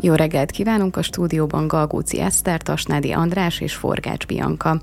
Jó reggelt kívánunk a stúdióban Galgóci Eszter, Tasnádi András és Forgács Bianka.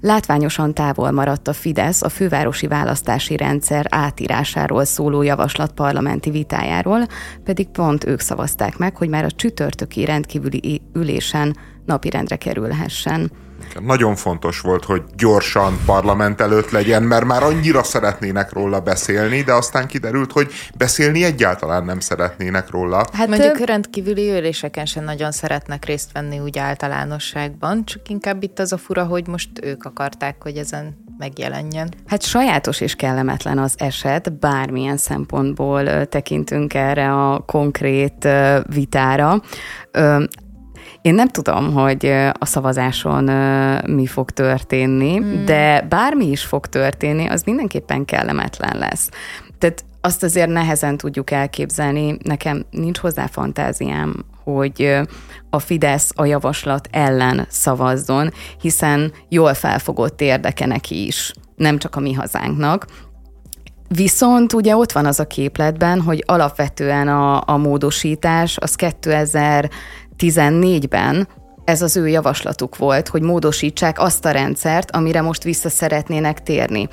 Látványosan távol maradt a Fidesz a fővárosi választási rendszer átírásáról szóló javaslat parlamenti vitájáról, pedig pont ők szavazták meg, hogy már a csütörtöki rendkívüli ülésen napirendre kerülhessen. Nagyon fontos volt, hogy gyorsan parlament előtt legyen, mert már annyira szeretnének róla beszélni, de aztán kiderült, hogy beszélni egyáltalán nem szeretnének róla. Hát mondjuk több... rendkívüli üléseken sem nagyon szeretnek részt venni úgy általánosságban, csak inkább itt az a fura, hogy most ők akarták, hogy ezen megjelenjen. Hát sajátos és kellemetlen az eset, bármilyen szempontból tekintünk erre a konkrét vitára. Én nem tudom, hogy a szavazáson mi fog történni, mm. de bármi is fog történni, az mindenképpen kellemetlen lesz. Tehát azt azért nehezen tudjuk elképzelni, nekem nincs hozzá fantáziám, hogy a Fidesz a javaslat ellen szavazzon, hiszen jól felfogott érdeke neki is, nem csak a mi hazánknak. Viszont ugye ott van az a képletben, hogy alapvetően a, a módosítás az 2000 14-ben ez az ő javaslatuk volt, hogy módosítsák azt a rendszert, amire most vissza szeretnének térni.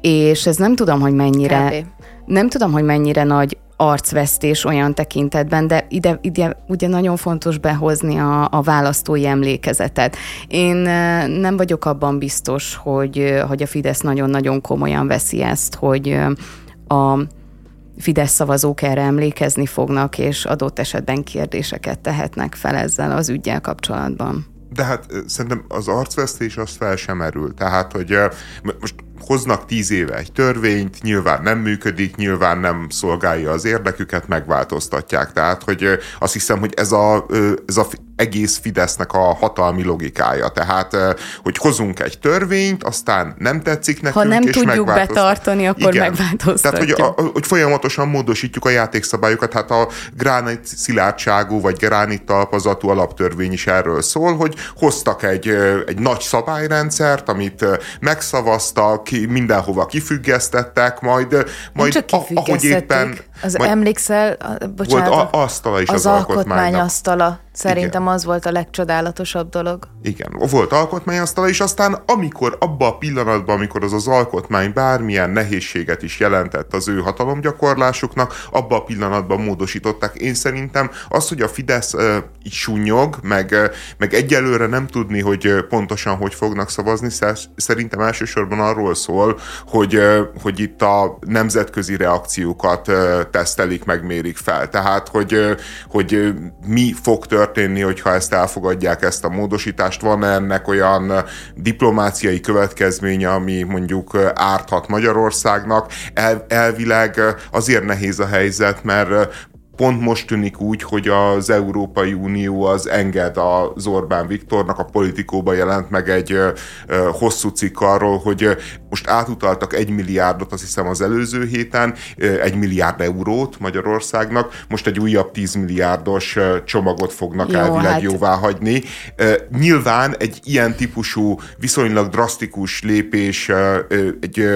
És ez nem tudom, hogy mennyire, Kb. nem tudom, hogy mennyire nagy arcvesztés olyan tekintetben, de ide, ide ugye nagyon fontos behozni a, a választói emlékezetet. Én nem vagyok abban biztos, hogy, hogy a Fidesz nagyon-nagyon komolyan veszi ezt, hogy a Fidesz szavazók erre emlékezni fognak, és adott esetben kérdéseket tehetnek fel ezzel az ügyel kapcsolatban. De hát szerintem az arcvesztés az fel sem erül. Tehát, hogy most hoznak tíz éve egy törvényt, nyilván nem működik, nyilván nem szolgálja az érdeküket, megváltoztatják. Tehát, hogy azt hiszem, hogy ez a, ez a egész Fidesznek a hatalmi logikája. Tehát, hogy hozunk egy törvényt, aztán nem tetszik nekünk, Ha nem és tudjuk betartani, akkor Igen. megváltoztatjuk. Tehát, hogy, a, hogy folyamatosan módosítjuk a játékszabályokat. Hát a gránit szilárdságú vagy gránit talpazatú alaptörvény is erről szól, hogy hoztak egy, egy nagy szabályrendszert, amit megszavaztak, ki, mindenhova kifüggesztettek, majd, majd ahogy éppen... Az majd, emlékszel, bocsánat, volt a, asztala is az, az alkotmány asztala. Szerintem Igen. az volt a legcsodálatosabb dolog. Igen, volt alkotmányasztala, és aztán amikor abban a pillanatban, amikor az az alkotmány bármilyen nehézséget is jelentett az ő hatalomgyakorlásuknak, abban a pillanatban módosították. Én szerintem az, hogy a Fidesz uh, így sunyog, meg, uh, meg egyelőre nem tudni, hogy uh, pontosan hogy fognak szavazni, szerintem elsősorban arról szól, hogy, uh, hogy itt a nemzetközi reakciókat uh, tesztelik, megmérik fel. Tehát, hogy, hogy mi fog történni hogyha ezt elfogadják, ezt a módosítást? Van ennek olyan diplomáciai következménye, ami mondjuk árthat Magyarországnak? El, elvileg azért nehéz a helyzet, mert pont most tűnik úgy, hogy az Európai Unió az enged az Orbán Viktornak, a politikóba jelent meg egy hosszú cikk arról, hogy most átutaltak egy milliárdot, azt hiszem az előző héten, egy milliárd eurót Magyarországnak, most egy újabb 10 milliárdos csomagot fognak Jó, elvileg hát... jóvá hagyni. Nyilván egy ilyen típusú, viszonylag drasztikus lépés egy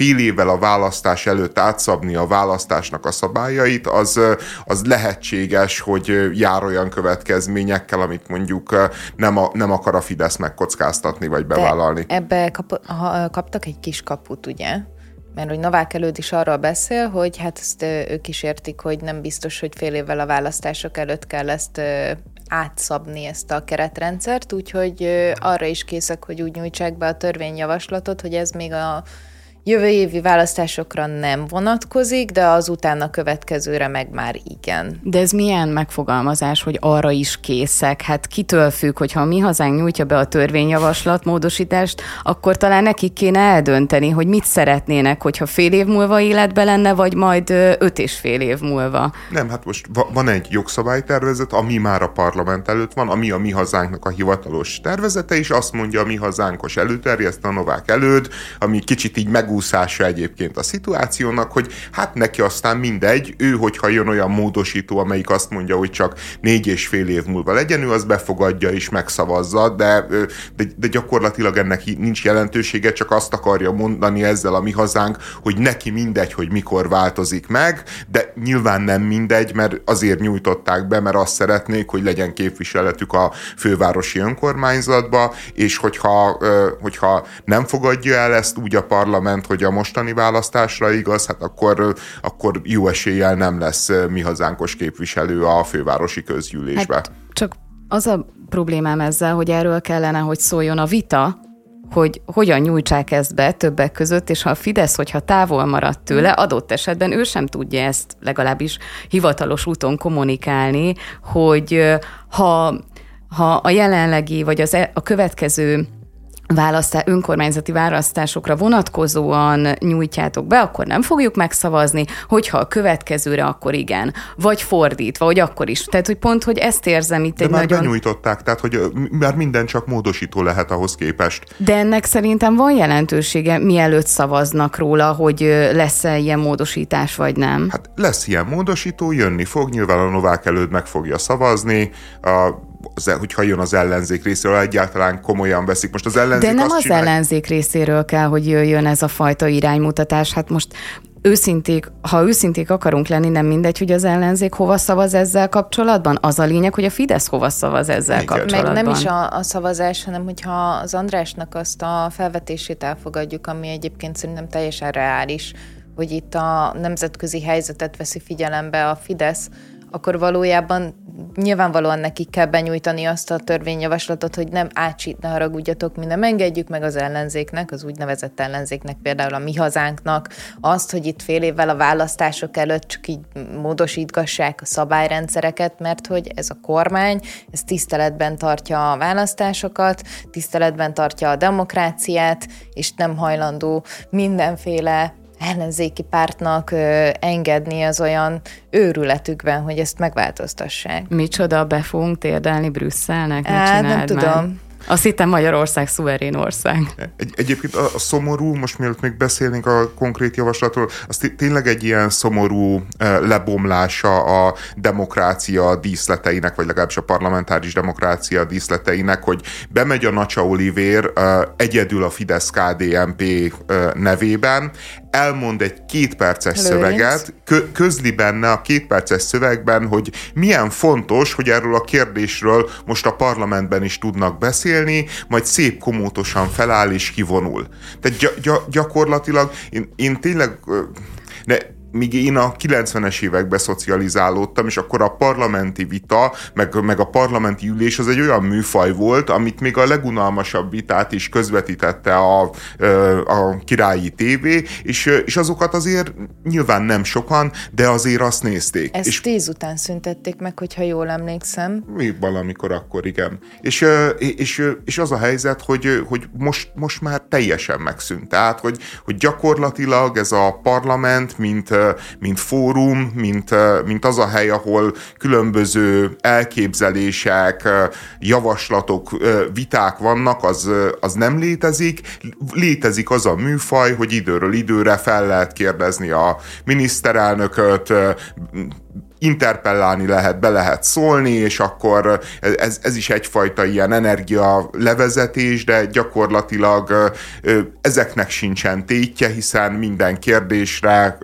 fél évvel a választás előtt átszabni a választásnak a szabályait, az, az lehetséges, hogy jár olyan következményekkel, amit mondjuk nem, a, nem akar a Fidesz megkockáztatni vagy bevállalni. De ebbe kap, ha, kaptak egy kis kaput, ugye? Mert hogy Novák előtt is arról beszél, hogy hát ezt ők is értik, hogy nem biztos, hogy fél évvel a választások előtt kell ezt átszabni ezt a keretrendszert, úgyhogy arra is készek, hogy úgy nyújtsák be a törvényjavaslatot, hogy ez még a Jövő évi választásokra nem vonatkozik, de az utána következőre meg már igen. De ez milyen megfogalmazás, hogy arra is készek? Hát kitől függ, hogyha a mi hazánk nyújtja be a törvényjavaslat módosítást, akkor talán nekik kéne eldönteni, hogy mit szeretnének, hogyha fél év múlva életbe lenne, vagy majd öt és fél év múlva. Nem, hát most van egy jogszabálytervezet, ami már a parlament előtt van, ami a mi hazánknak a hivatalos tervezete, és azt mondja a mi hazánkos előterjeszt a Novák előd, ami kicsit így meg kiúszása egyébként a szituációnak, hogy hát neki aztán mindegy, ő, hogyha jön olyan módosító, amelyik azt mondja, hogy csak négy és fél év múlva legyen, ő az befogadja és megszavazza, de, de, de gyakorlatilag ennek nincs jelentősége, csak azt akarja mondani ezzel a mi hazánk, hogy neki mindegy, hogy mikor változik meg, de nyilván nem mindegy, mert azért nyújtották be, mert azt szeretnék, hogy legyen képviseletük a fővárosi önkormányzatba, és hogyha, hogyha nem fogadja el ezt úgy a parlament, hogy a mostani választásra igaz, hát akkor, akkor jó eséllyel nem lesz mi hazánkos képviselő a fővárosi közgyűlésbe. Hát csak az a problémám ezzel, hogy erről kellene, hogy szóljon a vita, hogy hogyan nyújtsák ezt be többek között, és ha a Fidesz, hogyha távol maradt tőle, adott esetben ő sem tudja ezt legalábbis hivatalos úton kommunikálni, hogy ha, ha a jelenlegi, vagy az e, a következő választá, önkormányzati választásokra vonatkozóan nyújtjátok be, akkor nem fogjuk megszavazni, hogyha a következőre, akkor igen. Vagy fordítva, vagy akkor is. Tehát, hogy pont, hogy ezt érzem itt De egy már nagyon... benyújtották, tehát, hogy már minden csak módosító lehet ahhoz képest. De ennek szerintem van jelentősége, mielőtt szavaznak róla, hogy lesz-e ilyen módosítás, vagy nem? Hát lesz ilyen módosító, jönni fog, nyilván a Novák előtt meg fogja szavazni, a hogyha jön az ellenzék részéről, egyáltalán komolyan veszik. Most az ellenzék De nem azt az csinál... ellenzék részéről kell, hogy jöjjön ez a fajta iránymutatás. Hát most őszinték, ha őszinték akarunk lenni, nem mindegy, hogy az ellenzék hova szavaz ezzel kapcsolatban. Az a lényeg, hogy a Fidesz hova szavaz ezzel Igen. kapcsolatban. Meg nem is a, a szavazás, hanem hogyha az Andrásnak azt a felvetését elfogadjuk, ami egyébként szerintem teljesen reális, hogy itt a nemzetközi helyzetet veszi figyelembe a Fidesz, akkor valójában nyilvánvalóan nekik kell benyújtani azt a törvényjavaslatot, hogy nem átsít, ne haragudjatok, mi nem engedjük meg az ellenzéknek, az úgynevezett ellenzéknek, például a mi hazánknak, azt, hogy itt fél évvel a választások előtt csak így módosítgassák a szabályrendszereket, mert hogy ez a kormány, ez tiszteletben tartja a választásokat, tiszteletben tartja a demokráciát, és nem hajlandó mindenféle ellenzéki pártnak ö, engedni az olyan őrületükben, hogy ezt megváltoztassák. Micsoda, be fogunk térdelni Brüsszelnek? Á, nem tudom. Azt hittem Magyarország szuverén ország. Egy, egyébként a, a szomorú, most mielőtt még beszélnénk a konkrét javaslatról, az tényleg egy ilyen szomorú lebomlása a demokrácia díszleteinek, vagy legalábbis a parlamentáris demokrácia díszleteinek, hogy bemegy a Nacsa Olivér egyedül a Fidesz-KDNP nevében, elmond egy kétperces szöveget, kö- közli benne a kétperces szövegben, hogy milyen fontos, hogy erről a kérdésről most a parlamentben is tudnak beszélni, majd szép komótosan feláll és kivonul. Tehát gy- gy- gyakorlatilag én, én tényleg ne, míg én a 90-es években szocializálódtam, és akkor a parlamenti vita, meg, meg a parlamenti ülés az egy olyan műfaj volt, amit még a legunalmasabb vitát is közvetítette a, a királyi tévé, és, és azokat azért nyilván nem sokan, de azért azt nézték. Ezt és tíz után szüntették meg, hogyha jól emlékszem. Még valamikor akkor, igen. És, és, és az a helyzet, hogy, hogy most, most már teljesen megszűnt. Tehát, hogy, hogy gyakorlatilag ez a parlament, mint mint fórum, mint, mint az a hely, ahol különböző elképzelések, javaslatok, viták vannak, az, az nem létezik. Létezik az a műfaj, hogy időről időre fel lehet kérdezni a miniszterelnököt, interpellálni lehet, be lehet szólni, és akkor ez, ez is egyfajta ilyen energia levezetés, de gyakorlatilag ezeknek sincsen tétje, hiszen minden kérdésre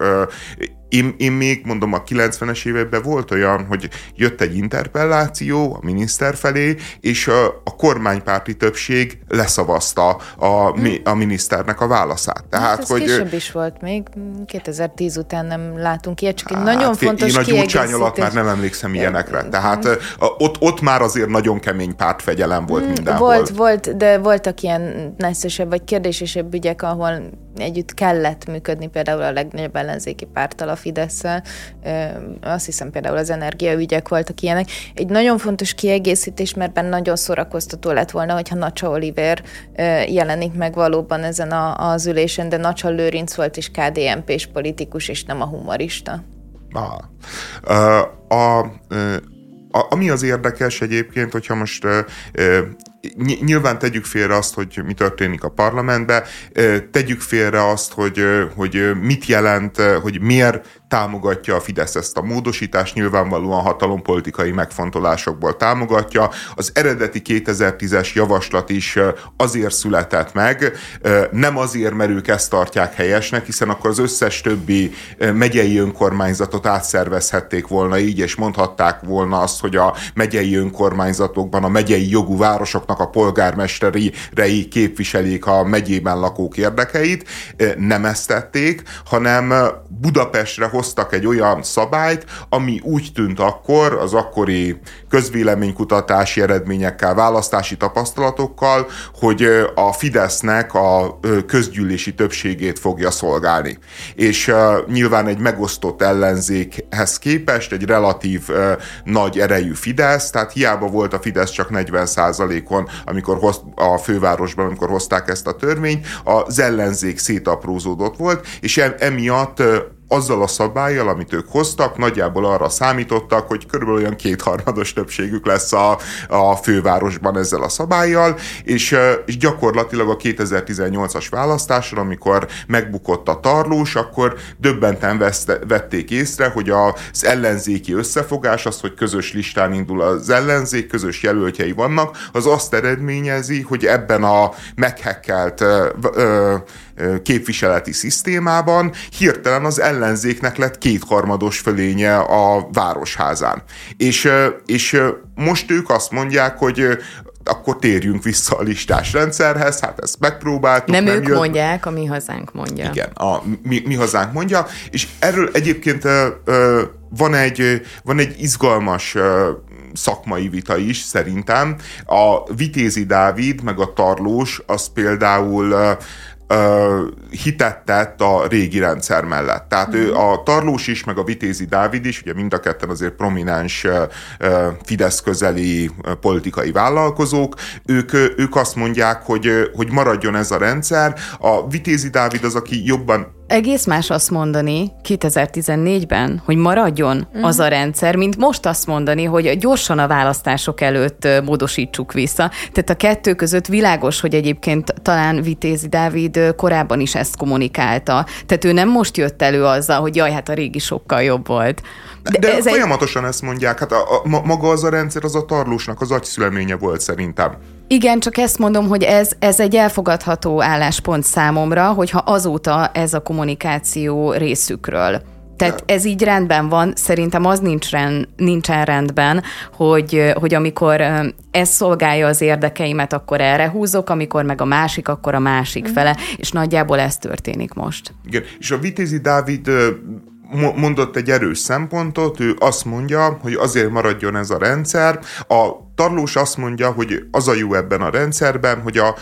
én, én még mondom, a 90-es években volt olyan, hogy jött egy interpelláció a miniszter felé, és a, a kormánypárti többség leszavazta a, hmm. a miniszternek a válaszát. Tehát, hát ez hogy később is volt még, 2010 után nem látunk ilyet, csak egy hát, nagyon fontos Én a gyurcsány alatt már nem emlékszem ilyenekre. Tehát ott, ott már azért nagyon kemény pártfegyelem volt hmm, mindenhol. Volt, volt, de voltak ilyen nesszesebb vagy kérdésesebb ügyek, ahol együtt kellett működni például a legnagyobb ellenzéki pártal, a fidesz Azt hiszem például az energiaügyek voltak ilyenek. Egy nagyon fontos kiegészítés, mert benne nagyon szórakoztató lett volna, hogyha Nacsa Oliver jelenik meg valóban ezen a, az ülésen, de Nacsa Lőrinc volt is KDNP-s politikus, és nem a humorista. Ah. Uh, a, uh, a, ami az érdekes egyébként, hogyha most uh, nyilván tegyük félre azt, hogy mi történik a parlamentben, tegyük félre azt, hogy, hogy mit jelent, hogy miért támogatja a Fidesz ezt a módosítást, nyilvánvalóan hatalompolitikai megfontolásokból támogatja. Az eredeti 2010-es javaslat is azért született meg, nem azért, mert ők ezt tartják helyesnek, hiszen akkor az összes többi megyei önkormányzatot átszervezhették volna így, és mondhatták volna azt, hogy a megyei önkormányzatokban a megyei jogú városoknak a polgármesterei képviselik a megyében lakók érdekeit. Nem ezt tették, hanem Budapestre hoztak egy olyan szabályt, ami úgy tűnt akkor az akkori közvéleménykutatási eredményekkel, választási tapasztalatokkal, hogy a Fidesznek a közgyűlési többségét fogja szolgálni. És nyilván egy megosztott ellenzékhez képest egy relatív nagy erejű Fidesz, tehát hiába volt a Fidesz csak 40%-on, amikor hoz, a fővárosban, amikor hozták ezt a törvényt, az ellenzék szétaprózódott volt, és emiatt azzal a szabályjal, amit ők hoztak, nagyjából arra számítottak, hogy körülbelül olyan kétharmados többségük lesz a, a fővárosban ezzel a szabályjal, és, és gyakorlatilag a 2018-as választáson, amikor megbukott a tarlós, akkor döbbenten veszte, vették észre, hogy az ellenzéki összefogás, az, hogy közös listán indul az ellenzék, közös jelöltjei vannak, az azt eredményezi, hogy ebben a meghekkelt képviseleti szisztémában hirtelen az ellenzéknek lett kétharmados fölénye a városházán. És, és most ők azt mondják, hogy akkor térjünk vissza a listás rendszerhez, hát ezt megpróbáltuk. Nem, nem ők jött. mondják, a mi hazánk mondja. Igen, a mi, mi hazánk mondja, és erről egyébként van egy, van egy izgalmas szakmai vita is szerintem. A Vitézi Dávid meg a Tarlós az például hitet tett a régi rendszer mellett. Tehát ő mhm. a Tarlós is, meg a Vitézi Dávid is, ugye mind a ketten azért prominens Fidesz közeli politikai vállalkozók, ők, ők azt mondják, hogy, hogy maradjon ez a rendszer. A Vitézi Dávid az, aki jobban egész más azt mondani 2014-ben, hogy maradjon uh-huh. az a rendszer, mint most azt mondani, hogy gyorsan a választások előtt módosítsuk vissza. Tehát a kettő között világos, hogy egyébként talán Vitézi Dávid korábban is ezt kommunikálta. Tehát ő nem most jött elő azzal, hogy jaj, hát a régi sokkal jobb volt. De, de ez folyamatosan egy... ezt mondják. Hát a, a, maga az a rendszer az a tarlósnak az agyszüleménye volt szerintem. Igen, csak ezt mondom, hogy ez, ez egy elfogadható álláspont számomra, hogyha azóta ez a kommunikáció részükről. Tehát ez így rendben van, szerintem az nincs rend, nincsen rendben, hogy, hogy amikor ez szolgálja az érdekeimet, akkor erre húzok, amikor meg a másik, akkor a másik mm. fele, és nagyjából ez történik most. Igen, és a Vitézi Dávid mondott egy erős szempontot, ő azt mondja, hogy azért maradjon ez a rendszer, a Tarlós azt mondja, hogy az a jó ebben a rendszerben, hogy a,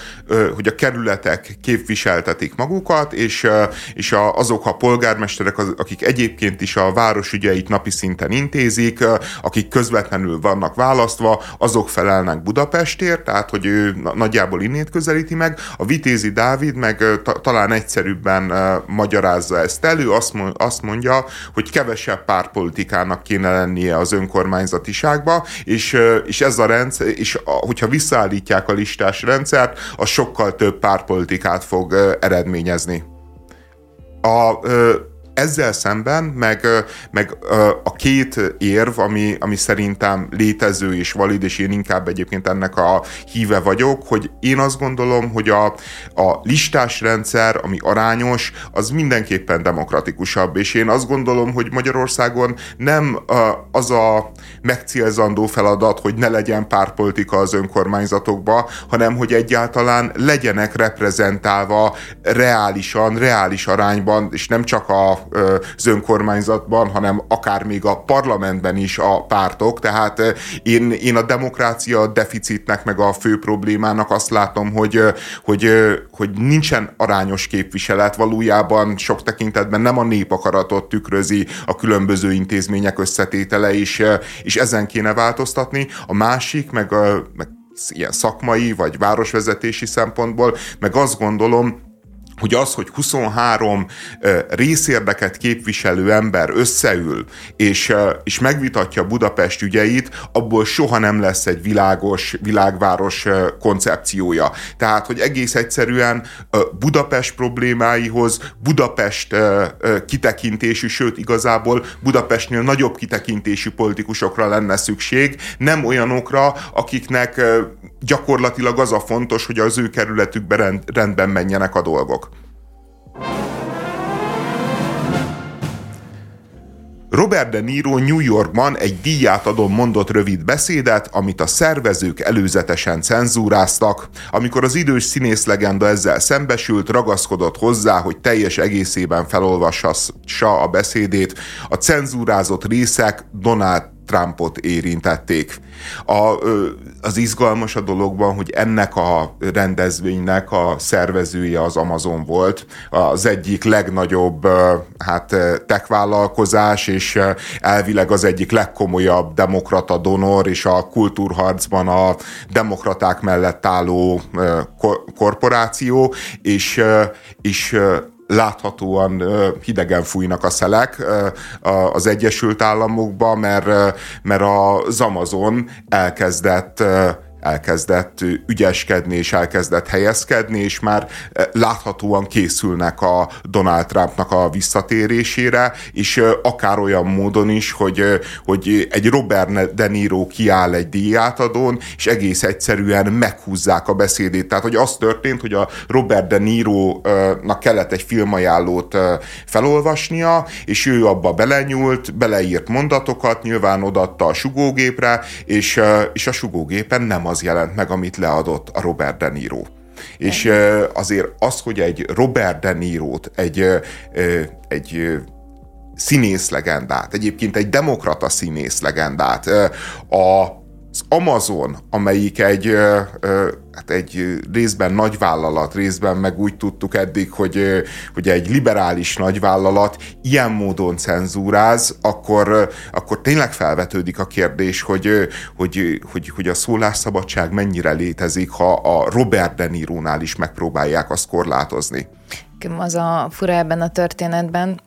hogy a kerületek képviseltetik magukat, és, és a, azok a polgármesterek, akik egyébként is a város ügyeit napi szinten intézik, akik közvetlenül vannak választva, azok felelnek Budapestért, tehát hogy ő nagyjából innét közelíti meg. A Vitézi Dávid meg ta, talán egyszerűbben magyarázza ezt elő, azt mondja, hogy kevesebb pártpolitikának kéne lennie az önkormányzatiságba, és, és ez a a rendszer, és a, hogyha visszaállítják a listás rendszert, az sokkal több párpolitikát fog eredményezni. A, ezzel szemben meg, meg a két érv, ami, ami szerintem létező és valid, és én inkább egyébként ennek a híve vagyok, hogy én azt gondolom, hogy a, a listás rendszer, ami arányos, az mindenképpen demokratikusabb, és én azt gondolom, hogy Magyarországon nem az a megcélzandó feladat, hogy ne legyen párpolitika az önkormányzatokba, hanem hogy egyáltalán legyenek reprezentálva reálisan, reális arányban, és nem csak a az önkormányzatban, hanem akár még a parlamentben is a pártok, tehát én, én a demokrácia deficitnek, meg a fő problémának azt látom, hogy, hogy, hogy nincsen arányos képviselet, valójában sok tekintetben nem a népakaratot tükrözi a különböző intézmények összetétele, és, és ezen kéne változtatni. A másik, meg, meg ilyen szakmai vagy városvezetési szempontból, meg azt gondolom, hogy az, hogy 23 részérdeket képviselő ember összeül, és, és megvitatja Budapest ügyeit, abból soha nem lesz egy világos, világváros koncepciója. Tehát, hogy egész egyszerűen Budapest problémáihoz Budapest kitekintésű, sőt igazából Budapestnél nagyobb kitekintésű politikusokra lenne szükség, nem olyanokra, akiknek gyakorlatilag az a fontos, hogy az ő kerületükben rendben menjenek a dolgok. Robert De Niro New Yorkban egy díjátadón mondott rövid beszédet, amit a szervezők előzetesen cenzúráztak. Amikor az idős színész legenda ezzel szembesült, ragaszkodott hozzá, hogy teljes egészében felolvassa a beszédét. A cenzúrázott részek Donald Trumpot érintették. A, az izgalmas a dologban, hogy ennek a rendezvénynek a szervezője az Amazon volt, az egyik legnagyobb hát tech vállalkozás, és elvileg az egyik legkomolyabb demokrata donor, és a kultúrharcban a demokraták mellett álló korporáció, és, és láthatóan hidegen fújnak a szelek az Egyesült Államokba, mert, mert az Amazon elkezdett elkezdett ügyeskedni és elkezdett helyezkedni, és már láthatóan készülnek a Donald Trumpnak a visszatérésére, és akár olyan módon is, hogy, hogy egy Robert De Niro kiáll egy díjátadón, és egész egyszerűen meghúzzák a beszédét. Tehát, hogy az történt, hogy a Robert De Niro-nak kellett egy filmajánlót felolvasnia, és ő abba belenyúlt, beleírt mondatokat, nyilván odatta a sugógépre, és, és a sugógépen nem az az jelent meg, amit leadott a Robert De Niro. És azért az, hogy egy Robert De Niro-t, egy, egy színész legendát, egyébként egy demokrata színész legendát, a az Amazon, amelyik egy, hát egy részben nagyvállalat, részben meg úgy tudtuk eddig, hogy, hogy egy liberális nagyvállalat ilyen módon cenzúráz, akkor, akkor tényleg felvetődik a kérdés, hogy, hogy, hogy, hogy a szólásszabadság mennyire létezik, ha a Robert De Niro-nál is megpróbálják azt korlátozni. Az a fura ebben a történetben,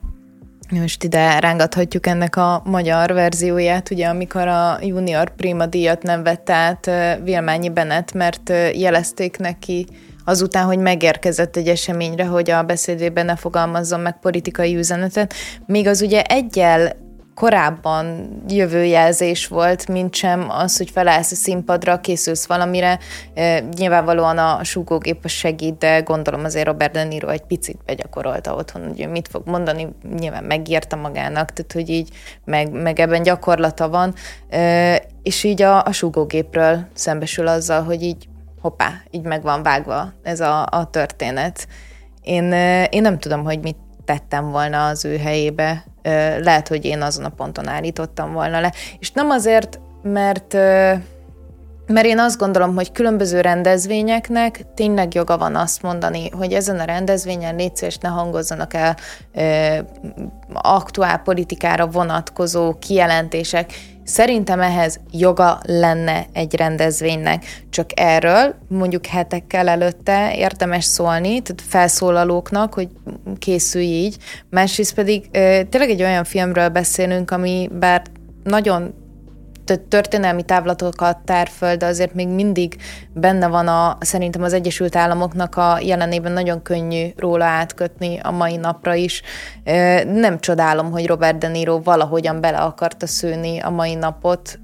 most ide rángathatjuk ennek a magyar verzióját, ugye amikor a junior prima díjat nem vette át Vilmányi Benet, mert jelezték neki azután, hogy megérkezett egy eseményre, hogy a beszédében ne fogalmazzon meg politikai üzenetet, még az ugye egyel korábban jövőjelzés volt, mint sem az, hogy felállsz a színpadra, készülsz valamire. Nyilvánvalóan a súgógép segít, de gondolom azért Robert De Niro egy picit begyakorolta otthon, hogy mit fog mondani, nyilván megírta magának, tehát hogy így meg, meg ebben gyakorlata van, és így a, a súgógépről szembesül azzal, hogy így hoppá, így meg van vágva ez a, a történet. Én, én nem tudom, hogy mit tettem volna az ő helyébe. Lehet, hogy én azon a ponton állítottam volna le. És nem azért, mert mert én azt gondolom, hogy különböző rendezvényeknek tényleg joga van azt mondani, hogy ezen a rendezvényen légy és ne hangozzanak el aktuál politikára vonatkozó kijelentések, Szerintem ehhez joga lenne egy rendezvénynek, csak erről mondjuk hetekkel előtte érdemes szólni, tehát felszólalóknak, hogy készülj így, másrészt pedig tényleg egy olyan filmről beszélünk, ami bár nagyon történelmi távlatokat tár föl, de azért még mindig benne van a, szerintem az Egyesült Államoknak a jelenében nagyon könnyű róla átkötni a mai napra is. Nem csodálom, hogy Robert De Niro valahogyan bele akarta szőni a mai napot,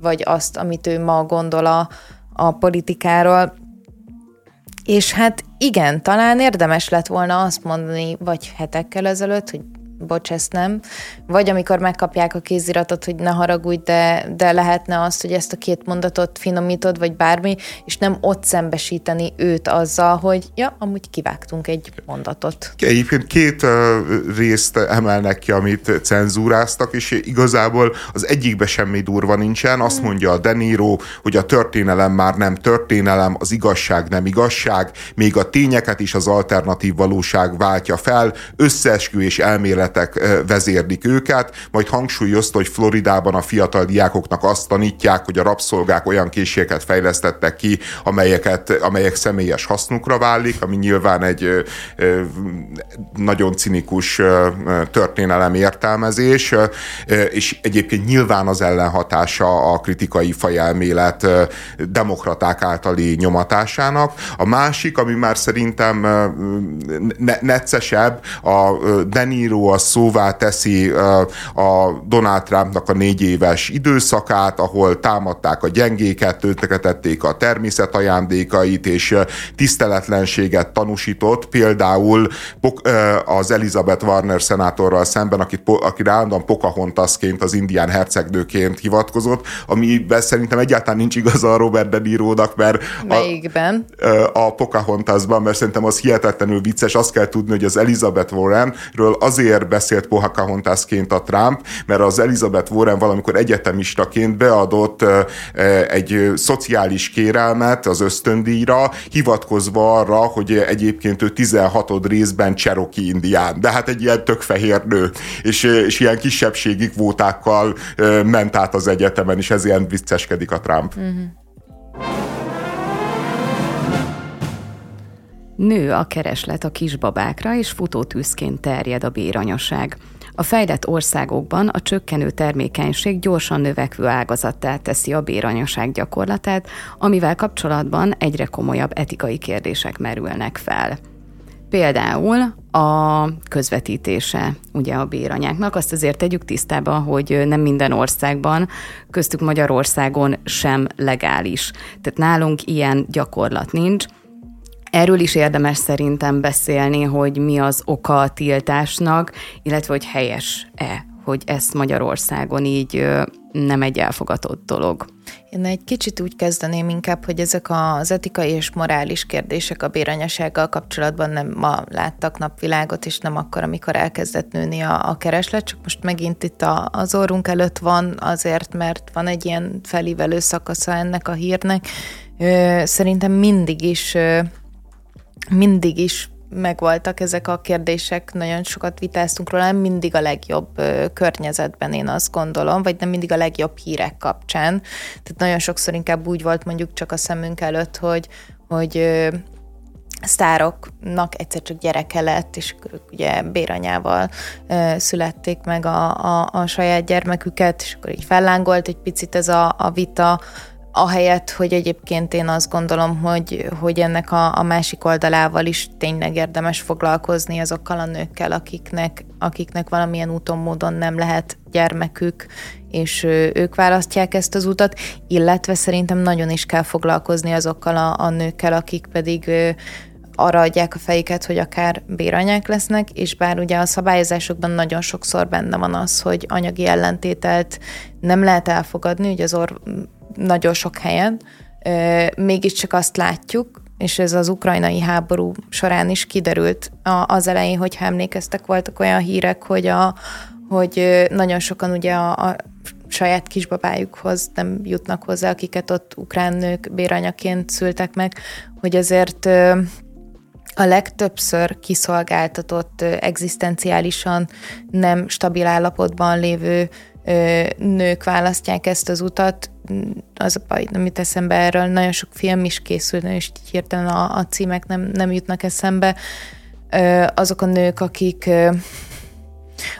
vagy azt, amit ő ma gondol a, a politikáról. És hát igen, talán érdemes lett volna azt mondani, vagy hetekkel ezelőtt, hogy bocs, ezt nem. Vagy amikor megkapják a kéziratot, hogy ne haragudj, de, de lehetne azt, hogy ezt a két mondatot finomítod, vagy bármi, és nem ott szembesíteni őt azzal, hogy ja, amúgy kivágtunk egy mondatot. Egyébként két uh, részt emelnek ki, amit cenzúráztak, és igazából az egyikbe semmi durva nincsen. Azt hmm. mondja a Deniro, hogy a történelem már nem történelem, az igazság nem igazság, még a tényeket is az alternatív valóság váltja fel, összeesküvés elmélet elméletek vezérlik őket, majd hangsúlyozta, hogy Floridában a fiatal diákoknak azt tanítják, hogy a rabszolgák olyan készségeket fejlesztettek ki, amelyeket, amelyek személyes hasznukra válik, ami nyilván egy nagyon cinikus történelem értelmezés, és egyébként nyilván az ellenhatása a kritikai fajelmélet demokraták általi nyomatásának. A másik, ami már szerintem ne- neccesebb, a De Niro a szóvá teszi a Donald Trumpnak a négy éves időszakát, ahol támadták a gyengéket, tönkretették a természet ajándékait, és tiszteletlenséget tanúsított, például az Elizabeth Warner szenátorral szemben, akit, akire állandóan Pocahontasként, az indián hercegnőként hivatkozott, amiben szerintem egyáltalán nincs igaza a Robert De Nirónak, mert Melyikben? A, a Pocahontasban, mert szerintem az hihetetlenül vicces, azt kell tudni, hogy az Elizabeth Warrenről azért beszélt Pocahontasként a Trump, mert az Elizabeth Warren valamikor egyetemistaként beadott egy szociális kérelmet az ösztöndíjra, hivatkozva arra, hogy egyébként ő 16 részben Cherokee indián, de hát egy ilyen tök fehér nő, és, és ilyen kisebbségi kvótákkal ment át az egyetemen, és ez ilyen vicceskedik a Trump. Uh-huh. Nő a kereslet a kisbabákra, és futótűzként terjed a béranyaság. A fejlett országokban a csökkenő termékenység gyorsan növekvő ágazattá teszi a béranyaság gyakorlatát, amivel kapcsolatban egyre komolyabb etikai kérdések merülnek fel. Például a közvetítése ugye a béranyáknak. Azt azért tegyük tisztába, hogy nem minden országban, köztük Magyarországon sem legális. Tehát nálunk ilyen gyakorlat nincs. Erről is érdemes szerintem beszélni, hogy mi az oka a tiltásnak, illetve hogy helyes-e, hogy ezt Magyarországon így nem egy elfogadott dolog. Én egy kicsit úgy kezdeném inkább, hogy ezek az etikai és morális kérdések a béranyasággal kapcsolatban nem ma láttak napvilágot, és nem akkor, amikor elkezdett nőni a, a kereslet, csak most megint itt a, az orrunk előtt van azért, mert van egy ilyen felívelő szakasza ennek a hírnek. Szerintem mindig is mindig is megvoltak ezek a kérdések, nagyon sokat vitáztunk róla, nem mindig a legjobb környezetben, én azt gondolom, vagy nem mindig a legjobb hírek kapcsán. Tehát nagyon sokszor inkább úgy volt mondjuk csak a szemünk előtt, hogy, hogy sztároknak egyszer csak gyereke lett, és ők ugye béranyával születték meg a, a, a saját gyermeküket, és akkor így fellángolt egy picit ez a, a vita, ahelyett, hogy egyébként én azt gondolom, hogy, hogy ennek a, a másik oldalával is tényleg érdemes foglalkozni azokkal a nőkkel, akiknek, akiknek valamilyen úton, módon nem lehet gyermekük, és ők választják ezt az utat, illetve szerintem nagyon is kell foglalkozni azokkal a, a nőkkel, akik pedig arra adják a fejüket, hogy akár béranyák lesznek, és bár ugye a szabályozásokban nagyon sokszor benne van az, hogy anyagi ellentételt nem lehet elfogadni, ugye az or- nagyon sok helyen, mégiscsak azt látjuk, és ez az ukrajnai háború során is kiderült az elején, hogy emlékeztek, voltak olyan hírek, hogy, a, hogy nagyon sokan ugye a, a saját kisbabájukhoz nem jutnak hozzá, akiket ott ukrán nők béranyaként szültek meg, hogy ezért a legtöbbször kiszolgáltatott, egzisztenciálisan nem stabil állapotban lévő nők választják ezt az utat, az a baj, nem jut eszembe erről, nagyon sok film is készül, és hirtelen a, a címek nem, nem jutnak eszembe. Azok a nők, akik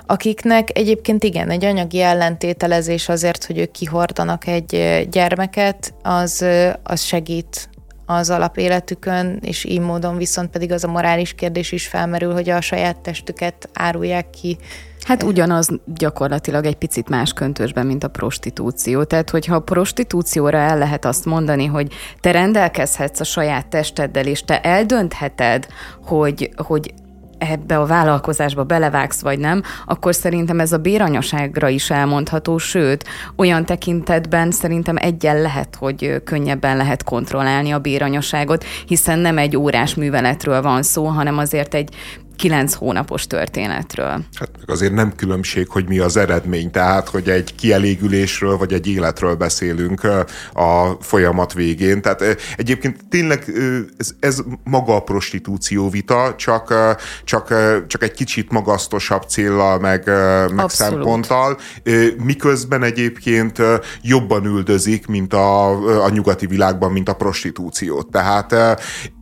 akiknek egyébként igen, egy anyagi ellentételezés azért, hogy ők kihordanak egy gyermeket, az, az segít az alapéletükön, és így módon viszont pedig az a morális kérdés is felmerül, hogy a saját testüket árulják ki Hát ugyanaz gyakorlatilag egy picit más köntösben, mint a prostitúció. Tehát, hogyha a prostitúcióra el lehet azt mondani, hogy te rendelkezhetsz a saját testeddel, és te eldöntheted, hogy, hogy ebbe a vállalkozásba belevágsz, vagy nem, akkor szerintem ez a béranyaságra is elmondható, sőt, olyan tekintetben szerintem egyen lehet, hogy könnyebben lehet kontrollálni a béranyaságot, hiszen nem egy órás műveletről van szó, hanem azért egy kilenc hónapos történetről. Hát azért nem különbség, hogy mi az eredmény, tehát hogy egy kielégülésről vagy egy életről beszélünk a folyamat végén. Tehát egyébként tényleg ez, ez maga a prostitúció vita, csak, csak, csak egy kicsit magasztosabb céllal, meg, meg szemponttal, miközben egyébként jobban üldözik, mint a, a nyugati világban, mint a prostitúciót. Tehát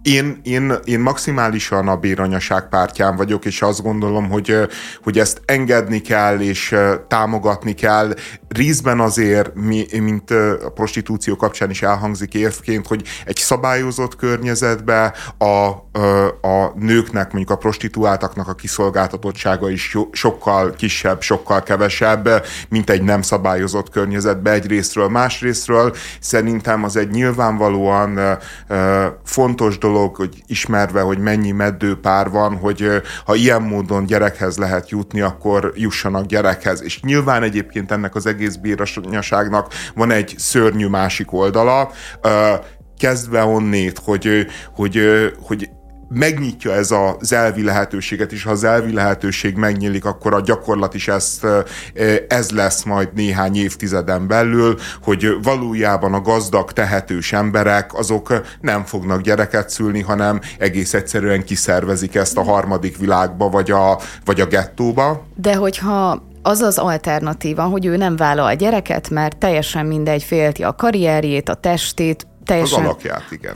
én, én, én maximálisan a béranyaság pártján vagyok, és azt gondolom, hogy, hogy ezt engedni kell, és támogatni kell. Részben azért, mi, mint a prostitúció kapcsán is elhangzik érvként, hogy egy szabályozott környezetbe a, a nőknek, mondjuk a prostituáltaknak a kiszolgáltatottsága is sokkal kisebb, sokkal kevesebb, mint egy nem szabályozott környezetbe egyrésztről, másrésztről. Szerintem az egy nyilvánvalóan fontos dolog, hogy ismerve, hogy mennyi meddőpár van, hogy ha ilyen módon gyerekhez lehet jutni, akkor jussanak gyerekhez. És nyilván egyébként ennek az egész bírasanyaságnak van egy szörnyű másik oldala, kezdve onnét, hogy, hogy, hogy megnyitja ez az elvi lehetőséget, és ha az elvi lehetőség megnyílik, akkor a gyakorlat is ezt, ez lesz majd néhány évtizeden belül, hogy valójában a gazdag, tehetős emberek, azok nem fognak gyereket szülni, hanem egész egyszerűen kiszervezik ezt a harmadik világba, vagy a, vagy a gettóba. De hogyha az az alternatíva, hogy ő nem vállal a gyereket, mert teljesen mindegy, félti a karrierjét, a testét, teljesen... Az alakját, igen.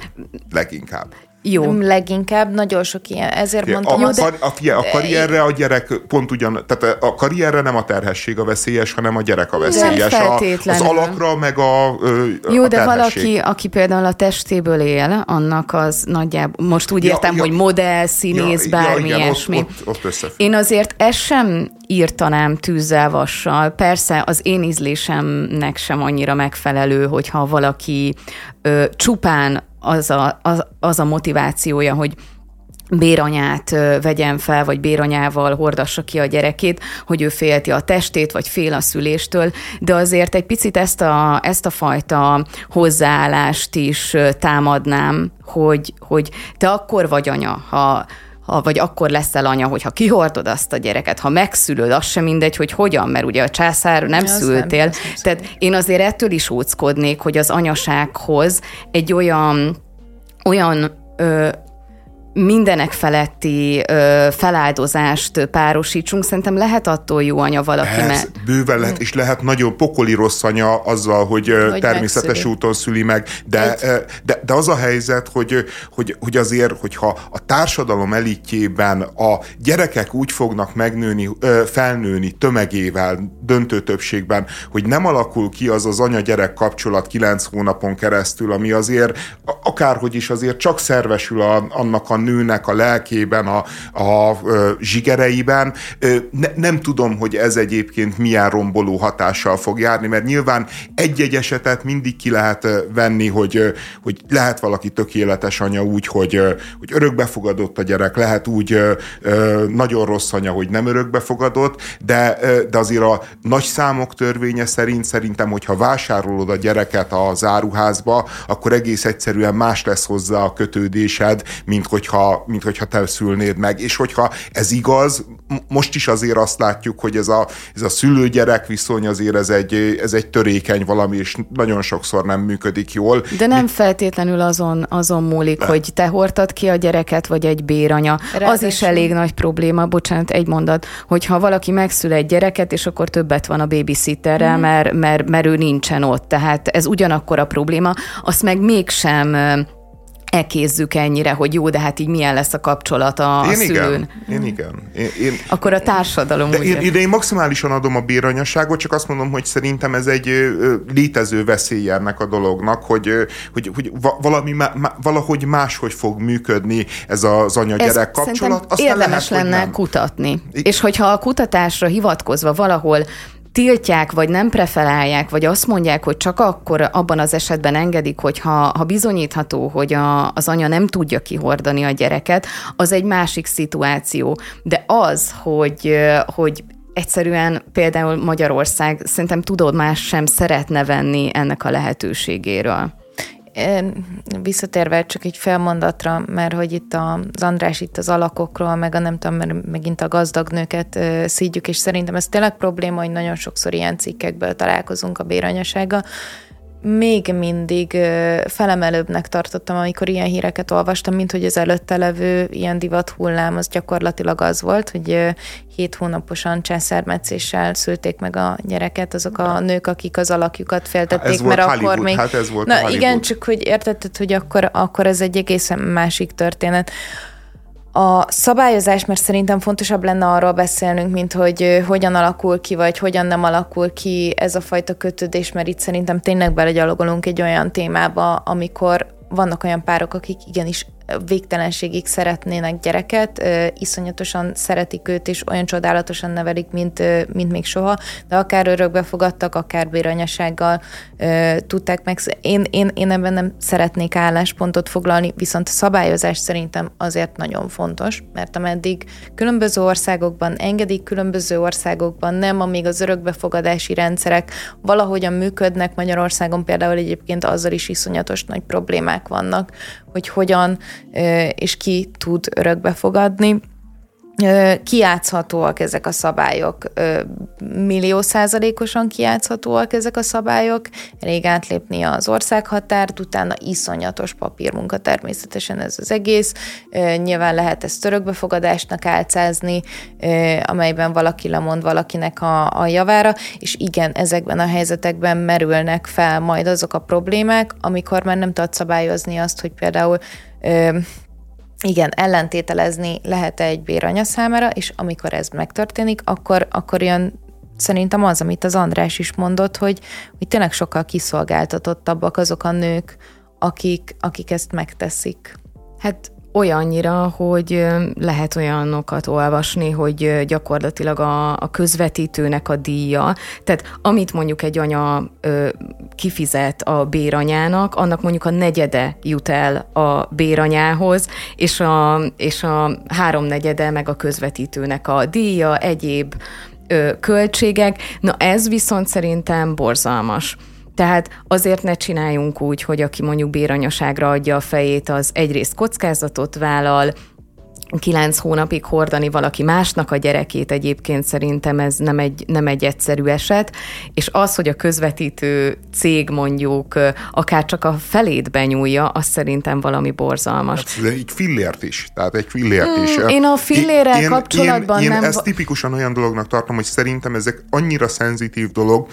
Leginkább. Jó. Leginkább nagyon sok ilyen, ezért fie, mondtam. A, a, a, fie, a karrierre a gyerek pont ugyan, tehát a karrierre nem a terhesség a veszélyes, hanem a gyerek a veszélyes. A, az alakra, meg a, a Jó, a de valaki, aki például a testéből él, annak az nagyjából, most úgy értem, ja, hogy modell, színész, ja, bármi ja, igen, ilyesmi. Ott, ott, ott Én azért ezt sem írtanám tűzzel, vassal. Persze az én ízlésemnek sem annyira megfelelő, hogyha valaki ö, csupán az a, az, az a motivációja, hogy béranyát vegyen fel, vagy béranyával hordassa ki a gyerekét, hogy ő félti a testét, vagy fél a szüléstől, de azért egy picit ezt a, ezt a fajta hozzáállást is támadnám, hogy, hogy te akkor vagy anya, ha, ha, vagy akkor leszel anya, hogyha kihordod azt a gyereket, ha megszülöd, az sem mindegy, hogy hogyan, mert ugye a császár nem ja, szültél. Nem, nem Tehát én azért ettől is óckodnék, hogy az anyasághoz egy olyan olyan ö, mindenek feletti ö, feláldozást párosítsunk, szerintem lehet attól jó anya valaki. Ez mert... bőven lehet, és lehet nagyon pokoli rossz anya azzal, hogy, hogy természetes megszüli. úton szüli meg, de, de, de az a helyzet, hogy, hogy, hogy azért, hogyha a társadalom elitjében a gyerekek úgy fognak megnőni, felnőni tömegével, döntő többségben, hogy nem alakul ki az az anya-gyerek kapcsolat kilenc hónapon keresztül, ami azért akárhogy is azért csak szervesül a, annak a nőnek a lelkében, a, a zsigereiben. Ne, nem tudom, hogy ez egyébként milyen romboló hatással fog járni, mert nyilván egy-egy esetet mindig ki lehet venni, hogy, hogy lehet valaki tökéletes anya úgy, hogy, hogy örökbefogadott a gyerek, lehet úgy nagyon rossz anya, hogy nem örökbefogadott, de, de azért a nagy számok törvénye szerint szerintem, hogyha vásárolod a gyereket a záruházba, akkor egész egyszerűen más lesz hozzá a kötődésed, mint hogyha hogyha, mint hogyha te szülnéd meg. És hogyha ez igaz, most is azért azt látjuk, hogy ez a, ez a szülő-gyerek viszony azért ez egy, ez egy törékeny valami, és nagyon sokszor nem működik jól. De nem Mi... feltétlenül azon, azon múlik, De. hogy te hordtad ki a gyereket, vagy egy béranya. Ráadásul. Az is elég nagy probléma, bocsánat, egy mondat, hogyha valaki megszül egy gyereket, és akkor többet van a babysitterrel, mm. mert, mert, mert ő nincsen ott. Tehát ez ugyanakkor a probléma, azt meg mégsem ekézzük ennyire, hogy jó, de hát így milyen lesz a kapcsolat a, én szülőn. Igen, én igen. Én, én, Akkor a társadalom de én, én maximálisan adom a béranyaságot, csak azt mondom, hogy szerintem ez egy létező veszély ennek a dolognak, hogy, hogy, hogy valami, valahogy máshogy fog működni ez az anya-gyerek kapcsolat. Aztán érdemes lehet, lenne kutatni. I- És hogyha a kutatásra hivatkozva valahol tiltják, vagy nem preferálják, vagy azt mondják, hogy csak akkor abban az esetben engedik, hogy ha, ha bizonyítható, hogy a, az anya nem tudja kihordani a gyereket, az egy másik szituáció. De az, hogy, hogy egyszerűen például Magyarország szerintem tudod más sem szeretne venni ennek a lehetőségéről. Visszatérve csak egy felmondatra, mert hogy itt az András itt az alakokról, meg a nem tudom, mert megint a gazdag nőket szídjuk, és szerintem ez tényleg probléma, hogy nagyon sokszor ilyen cikkekből találkozunk a béranyasággal, még mindig felemelőbbnek tartottam, amikor ilyen híreket olvastam, mint hogy az előtte levő ilyen divat hullám, az gyakorlatilag az volt, hogy hét hónaposan császármetszéssel szülték meg a gyereket, azok a nők, akik az alakjukat féltették, ez mert volt akkor Hollywood, még... Hát ez volt Na Hollywood. igen, csak hogy értetted, hogy akkor, akkor ez egy egészen másik történet. A szabályozás, mert szerintem fontosabb lenne arról beszélnünk, mint hogy hogyan alakul ki, vagy hogyan nem alakul ki ez a fajta kötődés, mert itt szerintem tényleg belegyalogolunk egy olyan témába, amikor vannak olyan párok, akik igenis végtelenségig szeretnének gyereket, iszonyatosan szeretik őt, és olyan csodálatosan nevelik, mint, mint még soha, de akár örökbe fogadtak, akár béranyasággal tudták meg. Én, én, én ebben nem szeretnék álláspontot foglalni, viszont a szabályozás szerintem azért nagyon fontos, mert ameddig különböző országokban engedik, különböző országokban nem, amíg az örökbefogadási rendszerek valahogyan működnek, Magyarországon például egyébként azzal is iszonyatos nagy problémák vannak, hogy hogyan és ki tud örökbe fogadni. Kiátszhatóak ezek a szabályok, millió százalékosan kiátszhatóak ezek a szabályok, elég átlépni az országhatárt, utána iszonyatos papírmunka természetesen ez az egész. Nyilván lehet ezt örökbefogadásnak álcázni, amelyben valaki lemond valakinek a, a javára, és igen, ezekben a helyzetekben merülnek fel majd azok a problémák, amikor már nem tudod szabályozni azt, hogy például igen, ellentételezni lehet egy béranya számára, és amikor ez megtörténik, akkor, akkor jön szerintem az, amit az András is mondott, hogy, hogy tényleg sokkal kiszolgáltatottabbak azok a nők, akik, akik ezt megteszik. Hát olyannyira, hogy lehet olyanokat olvasni, hogy gyakorlatilag a, a közvetítőnek a díja, tehát amit mondjuk egy anya ö, kifizet a béranyának, annak mondjuk a negyede jut el a béranyához, és a, és a háromnegyede meg a közvetítőnek a díja, egyéb ö, költségek. Na ez viszont szerintem borzalmas. Tehát azért ne csináljunk úgy, hogy aki mondjuk béranyaságra adja a fejét, az egyrészt kockázatot vállal, kilenc hónapig hordani valaki másnak a gyerekét egyébként szerintem ez nem egy, nem egy egyszerű eset, és az, hogy a közvetítő cég mondjuk akár csak a felét benyúlja, az szerintem valami borzalmas. Hát, de egy fillért is, tehát egy fillért mm, is. Én a fillérrel én, kapcsolatban én, én nem... ezt tipikusan olyan dolognak tartom, hogy szerintem ezek annyira szenzitív dolog,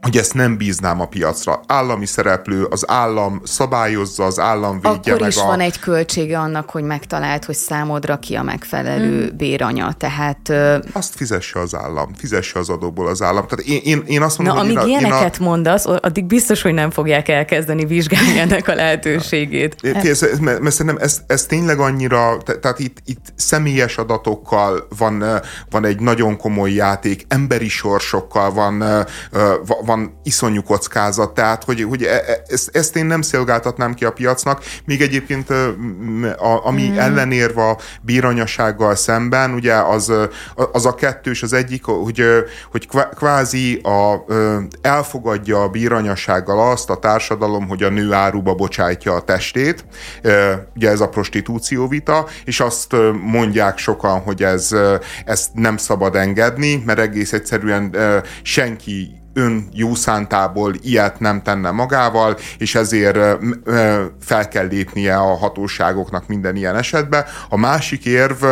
hogy ezt nem bíznám a piacra. Állami szereplő, az állam szabályozza, az állam védje Akkor meg is a... van egy költsége annak, hogy megtalált, hogy számodra ki a megfelelő hmm. béranya, tehát... Azt fizesse az állam, fizesse az adóból az állam. Tehát én, én, én azt mondom, Na, hogy amíg én a, ilyeneket én a... mondasz, addig biztos, hogy nem fogják elkezdeni vizsgálni ennek a lehetőségét. Kész, mert, mert szerintem ez, ez tényleg annyira, tehát itt, itt személyes adatokkal van, van egy nagyon komoly játék, emberi sorsokkal van, van iszonyú kockázat, tehát hogy, hogy e, e, ezt, ezt én nem szolgáltatnám ki a piacnak, még egyébként a, ami mm. ellenérve a bíranyasággal szemben, ugye az, az a kettős, az egyik, hogy, hogy kvázi a, elfogadja a bíranyasággal azt a társadalom, hogy a nő áruba bocsájtja a testét, ugye ez a prostitúció vita, és azt mondják sokan, hogy ez, ezt nem szabad engedni, mert egész egyszerűen senki ön jószántából ilyet nem tenne magával, és ezért fel kell lépnie a hatóságoknak minden ilyen esetben. A másik érv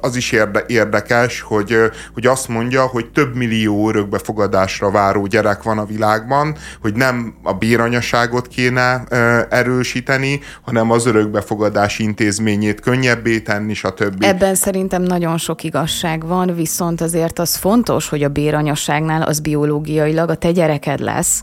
az is érde, érdekes, hogy, hogy azt mondja, hogy több millió örökbefogadásra váró gyerek van a világban, hogy nem a béranyaságot kéne erősíteni, hanem az örökbefogadás intézményét könnyebbé tenni, stb. Ebben szerintem nagyon sok igazság van, viszont azért az fontos, hogy a béranyaságnál az biológiailag a te gyereked lesz.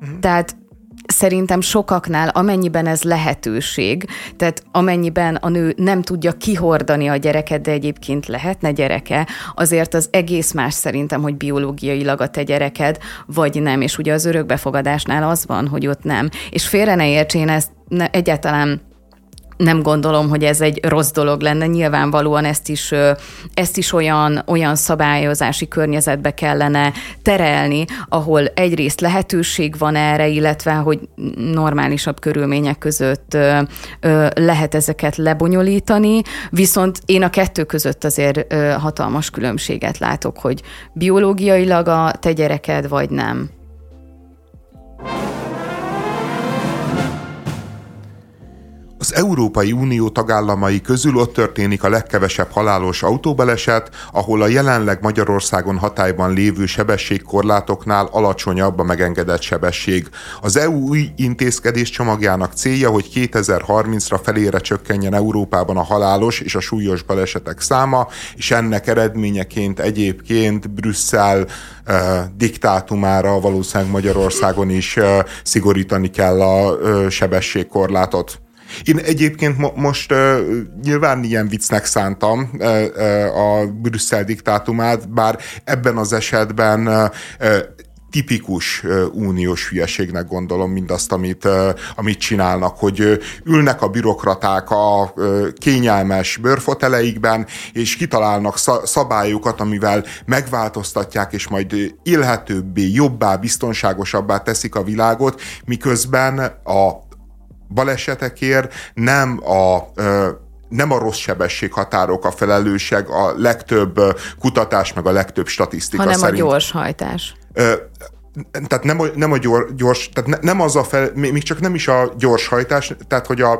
Uh-huh. Tehát szerintem sokaknál, amennyiben ez lehetőség, tehát amennyiben a nő nem tudja kihordani a gyereket, de egyébként lehetne gyereke, azért az egész más szerintem, hogy biológiailag a te gyereked, vagy nem. És ugye az örökbefogadásnál az van, hogy ott nem. És félre ne érts, ezt ne, egyáltalán nem gondolom, hogy ez egy rossz dolog lenne. Nyilvánvalóan ezt is, ezt is olyan, olyan szabályozási környezetbe kellene terelni, ahol egyrészt lehetőség van erre, illetve hogy normálisabb körülmények között lehet ezeket lebonyolítani, viszont én a kettő között azért hatalmas különbséget látok, hogy biológiailag a te gyereked vagy nem. Az Európai Unió tagállamai közül ott történik a legkevesebb halálos autóbaleset, ahol a jelenleg Magyarországon hatályban lévő sebességkorlátoknál alacsonyabb a megengedett sebesség. Az EU új intézkedés csomagjának célja, hogy 2030-ra felére csökkenjen Európában a halálos és a súlyos balesetek száma, és ennek eredményeként egyébként Brüsszel diktátumára valószínűleg Magyarországon is szigorítani kell a sebességkorlátot. Én egyébként mo- most uh, nyilván ilyen viccnek szántam uh, uh, a Brüsszel diktátumát, bár ebben az esetben uh, tipikus uh, uniós hülyeségnek gondolom mindazt, amit, uh, amit csinálnak, hogy uh, ülnek a bürokraták a uh, kényelmes bőrfoteleikben, és kitalálnak szabályokat, amivel megváltoztatják, és majd élhetőbbé, jobbá, biztonságosabbá teszik a világot, miközben a balesetekért nem a nem a rossz sebességhatárok a felelősek, a legtöbb kutatás, meg a legtöbb statisztika hanem szerint. a gyorshajtás tehát nem a, nem a gyors, gyors tehát ne, nem az a fel, még csak nem is a gyorshajtás, tehát hogy a,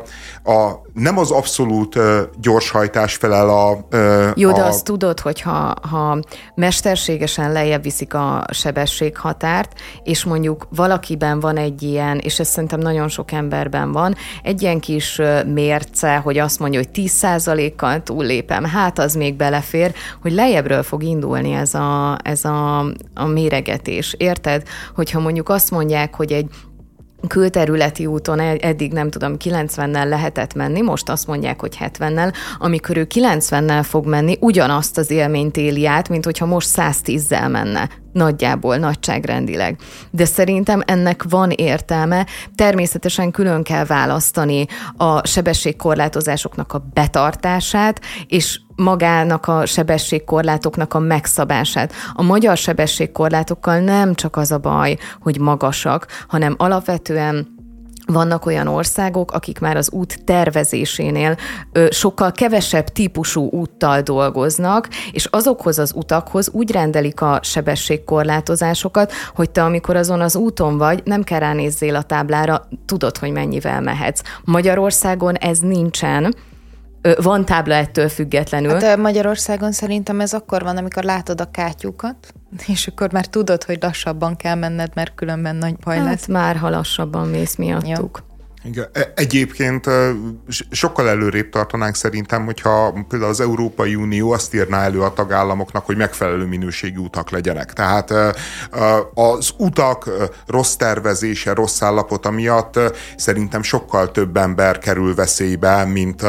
a nem az abszolút gyorshajtás felel a... Jó, de a... azt tudod, hogy ha, ha mesterségesen lejjebb viszik a sebességhatárt, és mondjuk valakiben van egy ilyen, és ez szerintem nagyon sok emberben van, egy ilyen kis mérce, hogy azt mondja, hogy 10%-kal túllépem, hát az még belefér, hogy lejjebbről fog indulni ez a, ez a, a méregetés. Érted? Hogyha mondjuk azt mondják, hogy egy külterületi úton eddig nem tudom, 90-nel lehetett menni, most azt mondják, hogy 70-nel, amikor ő 90-nel fog menni, ugyanazt az élményt éli át, mint hogyha most 110-zel menne nagyjából, nagyságrendileg. De szerintem ennek van értelme. Természetesen külön kell választani a sebességkorlátozásoknak a betartását, és magának a sebességkorlátoknak a megszabását. A magyar sebességkorlátokkal nem csak az a baj, hogy magasak, hanem alapvetően vannak olyan országok, akik már az út tervezésénél ö, sokkal kevesebb típusú úttal dolgoznak, és azokhoz az utakhoz úgy rendelik a sebességkorlátozásokat, hogy te amikor azon az úton vagy, nem kell ránézzél a táblára, tudod, hogy mennyivel mehetsz. Magyarországon ez nincsen, van tábla ettől függetlenül. Hát Magyarországon szerintem ez akkor van, amikor látod a kátyúkat, és akkor már tudod, hogy lassabban kell menned, mert különben nagy baj hát lesz. már, ha lassabban mész miattuk. Jó. Igen. E, egyébként sokkal előrébb tartanánk szerintem, hogyha például az Európai Unió azt írná elő a tagállamoknak, hogy megfelelő minőségű utak legyenek. Tehát az utak rossz tervezése, rossz állapota miatt szerintem sokkal több ember kerül veszélybe, mint,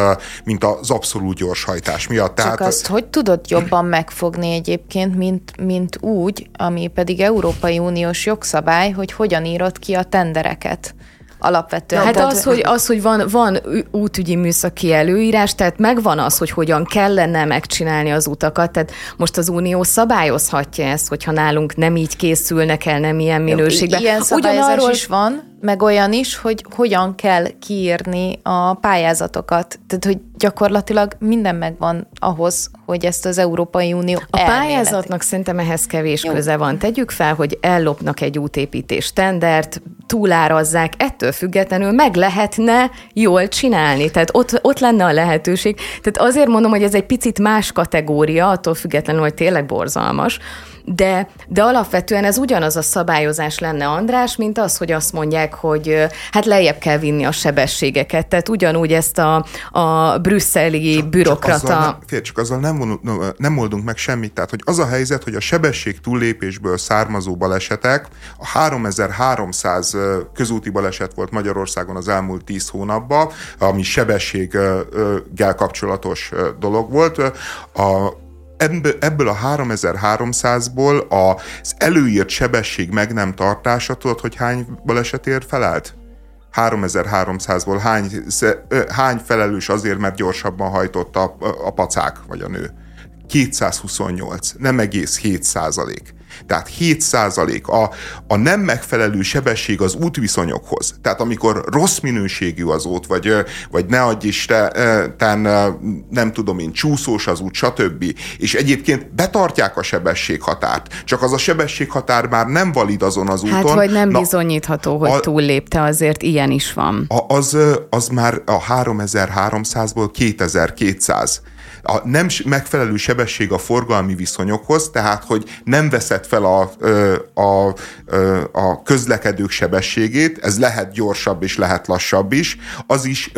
mint az abszolút gyorshajtás miatt. Csak Tehát, azt hogy tudod jobban megfogni egyébként, mint, mint úgy, ami pedig Európai Uniós jogszabály, hogy hogyan írod ki a tendereket alapvetően. Hát tehát... az, hogy, az, hogy van, van útügyi műszaki előírás, tehát megvan az, hogy hogyan kellene megcsinálni az utakat, tehát most az Unió szabályozhatja ezt, hogyha nálunk nem így készülnek el, nem ilyen minőségben. Ilyen szabályozás Ugyanarról... is van, meg olyan is, hogy hogyan kell kiírni a pályázatokat. Tehát, hogy gyakorlatilag minden megvan ahhoz, hogy ezt az Európai Unió A elméleti. pályázatnak szerintem ehhez kevés Jó. köze van. Tegyük fel, hogy ellopnak egy útépítés tendert, túlárazzák, ettől függetlenül meg lehetne jól csinálni. Tehát ott, ott lenne a lehetőség. Tehát azért mondom, hogy ez egy picit más kategória, attól függetlenül, hogy tényleg borzalmas, de, de alapvetően ez ugyanaz a szabályozás lenne, András, mint az, hogy azt mondják, hogy hát lejjebb kell vinni a sebességeket. Tehát ugyanúgy ezt a, a brüsszeli csak, bürokrata... Csak azzal, nem, csak azzal nem, nem oldunk meg semmit. Tehát, hogy az a helyzet, hogy a sebesség túllépésből származó balesetek, a 3300 közúti baleset volt Magyarországon az elmúlt 10 hónapban, ami sebességgel kapcsolatos dolog volt. A ebből, a 3300-ból az előírt sebesség meg nem tartása, tudod, hogy hány baleset ér felelt? 3300-ból hány, hány felelős azért, mert gyorsabban hajtotta a, a pacák vagy a nő. 228, nem egész 7 százalék. Tehát 7 százalék a, a nem megfelelő sebesség az útviszonyokhoz. Tehát amikor rossz minőségű az út, vagy, vagy ne adj Isten, nem tudom én, csúszós az út, stb. És egyébként betartják a sebességhatárt, csak az a sebességhatár már nem valid azon az hát, úton. Hát, vagy nem Na, bizonyítható, hogy a, túllépte, azért ilyen is van. A, az, az már a 3300-ból 2200 a nem megfelelő sebesség a forgalmi viszonyokhoz, tehát hogy nem veszed fel a, a, a közlekedők sebességét, ez lehet gyorsabb és lehet lassabb is, az is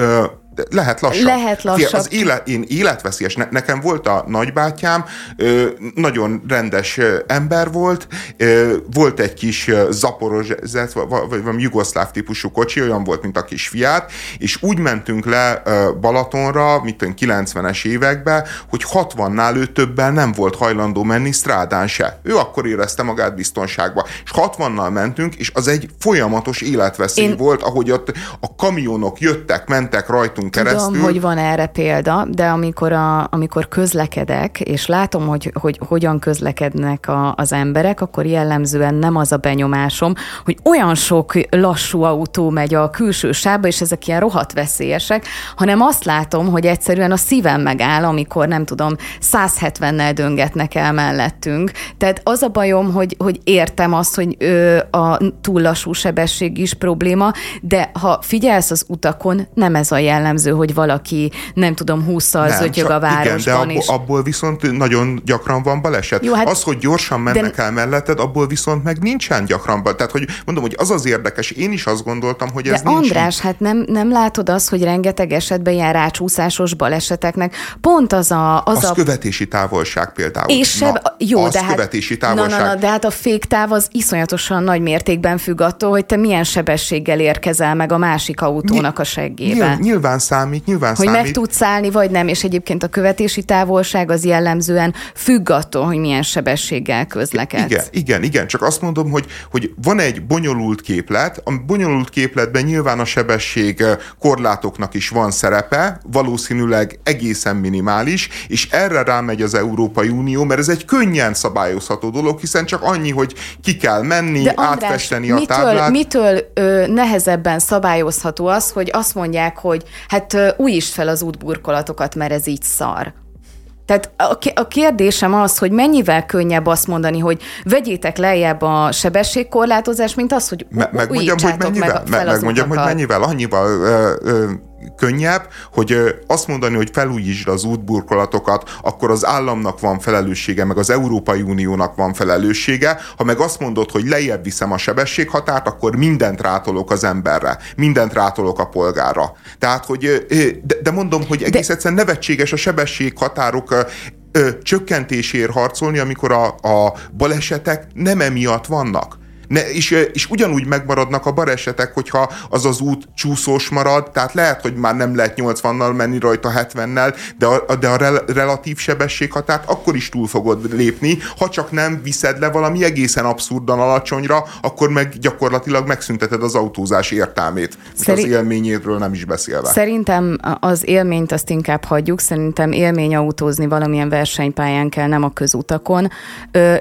lehet lassabb. Lehet lassabb. Az élet, én életveszélyes. Ne, nekem volt a nagybátyám, ö, nagyon rendes ember volt, ö, volt egy kis zaporozset, vagy valami jugoszláv típusú kocsi, olyan volt, mint a kis fiát, és úgy mentünk le Balatonra, mint 90-es években, hogy 60-nál ő többen nem volt hajlandó menni strádán se. Ő akkor érezte magát biztonságba. És 60-nal mentünk, és az egy folyamatos életveszély én... volt, ahogy ott a kamionok jöttek, mentek rajtunk keresztül. Tudom, hogy van erre példa, de amikor, a, amikor közlekedek, és látom, hogy, hogy hogyan közlekednek a, az emberek, akkor jellemzően nem az a benyomásom, hogy olyan sok lassú autó megy a külső sávba, és ezek ilyen rohadt veszélyesek, hanem azt látom, hogy egyszerűen a szívem megáll, amikor nem tudom, 170-nel döngetnek el mellettünk. Tehát az a bajom, hogy, hogy értem azt, hogy ö, a túl lassú sebesség is probléma, de ha figyelsz az utakon, nem ez a jellemző jellemző, hogy valaki, nem tudom, húszszal zötyög a városban. Igen, de abból, abból viszont nagyon gyakran van baleset. Jó, hát az, hogy gyorsan mennek de... el melletted, abból viszont meg nincsen gyakran. Tehát, hogy mondom, hogy az az érdekes, én is azt gondoltam, hogy ez de nincs. András, így. hát nem, nem látod azt, hogy rengeteg esetben ilyen rácsúszásos baleseteknek pont az a... Az, az a... követési távolság például. És seb... Na, jó, az de hát, követési távolság. Na, na, na, de hát a féktáv az iszonyatosan nagy mértékben függ attól, hogy te milyen sebességgel érkezel meg a másik autónak a seggébe. Nyilván számít, nyilván hogy számít. meg tudsz állni, vagy nem, és egyébként a követési távolság az jellemzően függ attól, hogy milyen sebességgel közlekedsz. Igen, igen, igen, csak azt mondom, hogy, hogy van egy bonyolult képlet, a bonyolult képletben nyilván a sebesség korlátoknak is van szerepe, valószínűleg egészen minimális, és erre rámegy az Európai Unió, mert ez egy könnyen szabályozható dolog, hiszen csak annyi, hogy ki kell menni, De András, átfesteni a táblát. Mitől ö, nehezebben szabályozható az, hogy azt mondják, hogy hát újítsd fel az útburkolatokat, mert ez így szar. Tehát a kérdésem az, hogy mennyivel könnyebb azt mondani, hogy vegyétek lejjebb a sebességkorlátozást, mint az, hogy Me- megmondjam, hogy mennyivel, meg, megmondjam, hogy mennyivel, annyival ö, ö, könnyebb, hogy azt mondani, hogy felújítsd az útburkolatokat, akkor az államnak van felelőssége, meg az Európai Uniónak van felelőssége. Ha meg azt mondod, hogy lejjebb viszem a sebességhatárt, akkor mindent rátolok az emberre, mindent rátolok a polgára. Tehát, hogy, de mondom, hogy egész de... egyszerűen nevetséges a sebességhatárok csökkentéséért harcolni, amikor a, a balesetek nem emiatt vannak ne, és, és ugyanúgy megmaradnak a baresetek, hogyha az az út csúszós marad, tehát lehet, hogy már nem lehet 80-nal menni rajta 70-nel, de a, de a rel, relatív sebességhatárt akkor is túl fogod lépni, ha csak nem viszed le valami egészen abszurdan alacsonyra, akkor meg gyakorlatilag megszünteted az autózás értelmét. Szerint, az élményéről nem is beszélve. Szerintem az élményt azt inkább hagyjuk, szerintem élmény autózni valamilyen versenypályán kell, nem a közutakon.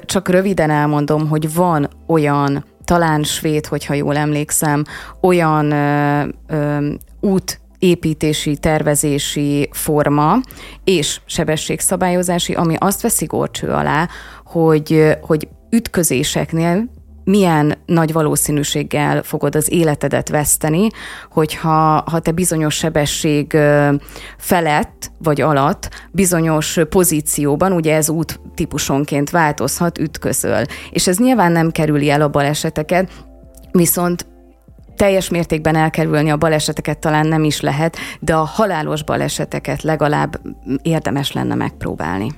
Csak röviden elmondom, hogy van olyan talán svéd, hogyha jól emlékszem, olyan ö, ö, út építési, tervezési forma és sebességszabályozási, ami azt veszi górcső alá, hogy, hogy ütközéseknél milyen nagy valószínűséggel fogod az életedet veszteni, hogyha ha te bizonyos sebesség felett vagy alatt, bizonyos pozícióban, ugye ez út típusonként változhat, ütközöl. És ez nyilván nem kerüli el a baleseteket, viszont teljes mértékben elkerülni a baleseteket talán nem is lehet, de a halálos baleseteket legalább érdemes lenne megpróbálni.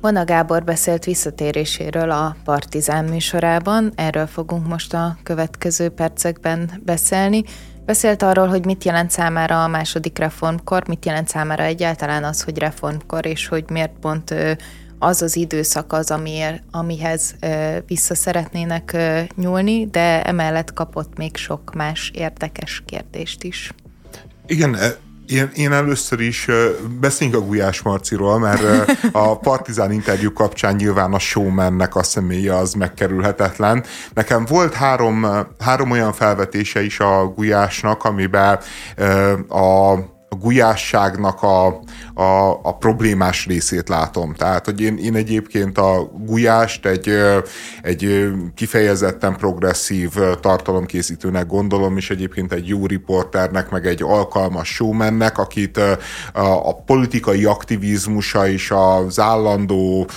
Vona Gábor beszélt visszatéréséről a Partizán műsorában, erről fogunk most a következő percekben beszélni. Beszélt arról, hogy mit jelent számára a második reformkor, mit jelent számára egyáltalán az, hogy reformkor, és hogy miért pont az az időszak az, amiért, amihez vissza szeretnének nyúlni, de emellett kapott még sok más érdekes kérdést is. Igen, én, én először is beszéljünk a Gulyás Marciról, mert a Partizán interjú kapcsán nyilván a showmannek a személye az megkerülhetetlen. Nekem volt három, három olyan felvetése is a Gulyásnak, amiben a a gulyásságnak a, a, a problémás részét látom. Tehát, hogy én, én egyébként a gulyást egy, egy kifejezetten progresszív tartalomkészítőnek gondolom, és egyébként egy jó riporternek, meg egy alkalmas showmannek, akit a, a politikai aktivizmusa és az állandó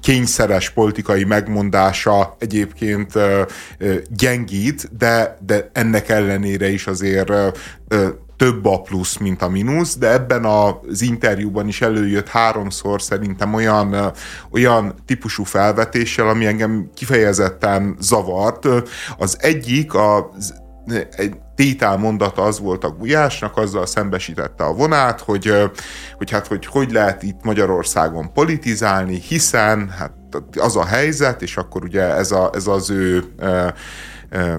kényszeres politikai megmondása egyébként gyengít, de, de ennek ellenére is azért több a plusz, mint a mínusz, de ebben az interjúban is előjött háromszor szerintem olyan, olyan típusú felvetéssel, ami engem kifejezetten zavart. Az egyik az egy tétel mondata az volt a Gulyásnak, azzal szembesítette a vonát, hogy, hogy hát hogy, hogy lehet itt Magyarországon politizálni, hiszen hát az a helyzet, és akkor ugye ez, a, ez az ő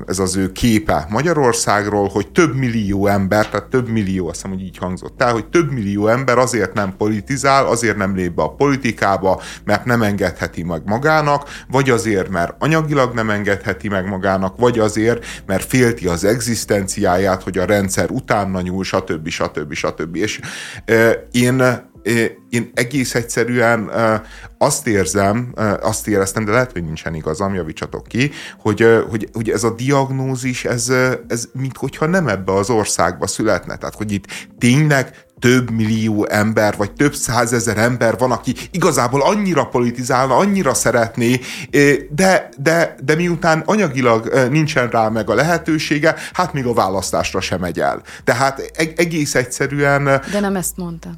ez az ő képe Magyarországról, hogy több millió ember, tehát több millió, azt hiszem, hogy így hangzott el, hogy több millió ember azért nem politizál, azért nem lép be a politikába, mert nem engedheti meg magának, vagy azért, mert anyagilag nem engedheti meg magának, vagy azért, mert félti az egzisztenciáját, hogy a rendszer utána nyúl, stb. stb. stb. És én én egész egyszerűen azt érzem, azt éreztem, de lehet, hogy nincsen igazam, javítsatok ki, hogy, hogy, hogy ez a diagnózis, ez, ez minthogyha nem ebbe az országba születne. Tehát, hogy itt tényleg több millió ember, vagy több százezer ember van, aki igazából annyira politizálna, annyira szeretné, de, de, de miután anyagilag nincsen rá meg a lehetősége, hát még a választásra sem megy el. Tehát egész egyszerűen... De nem ezt mondta.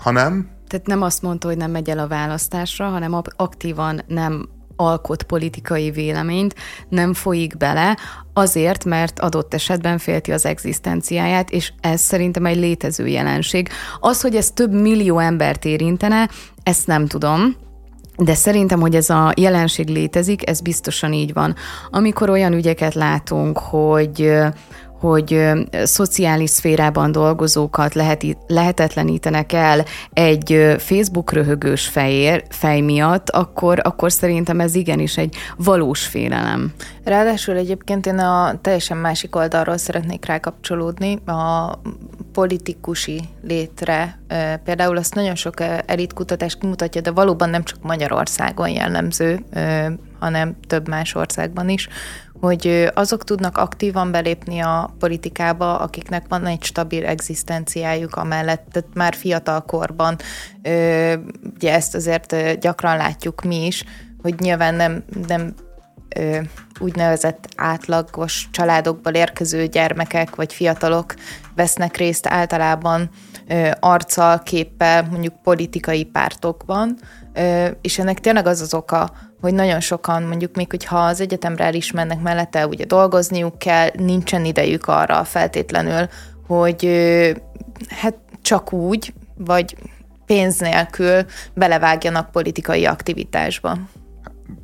Hanem? Tehát nem azt mondta, hogy nem megy el a választásra, hanem aktívan nem alkot politikai véleményt, nem folyik bele, azért, mert adott esetben félti az egzisztenciáját, és ez szerintem egy létező jelenség. Az, hogy ez több millió embert érintene, ezt nem tudom, de szerintem, hogy ez a jelenség létezik, ez biztosan így van. Amikor olyan ügyeket látunk, hogy hogy szociális szférában dolgozókat lehet, lehetetlenítenek el egy Facebook röhögős fejér, fej miatt, akkor, akkor szerintem ez igenis egy valós félelem. Ráadásul egyébként én a teljesen másik oldalról szeretnék rákapcsolódni, a politikusi létre. Például azt nagyon sok elitkutatás kimutatja, de valóban nem csak Magyarországon jellemző, hanem több más országban is, hogy azok tudnak aktívan belépni a politikába, akiknek van egy stabil egzisztenciájuk amellett, tehát már fiatal korban, ugye ezt azért gyakran látjuk mi is, hogy nyilván nem, nem úgynevezett átlagos családokból érkező gyermekek vagy fiatalok vesznek részt általában arccal, képpel, mondjuk politikai pártokban, és ennek tényleg az az oka, hogy nagyon sokan, mondjuk még, hogyha az egyetemre el is mennek mellette, ugye dolgozniuk kell, nincsen idejük arra feltétlenül, hogy hát csak úgy, vagy pénz nélkül belevágjanak politikai aktivitásba.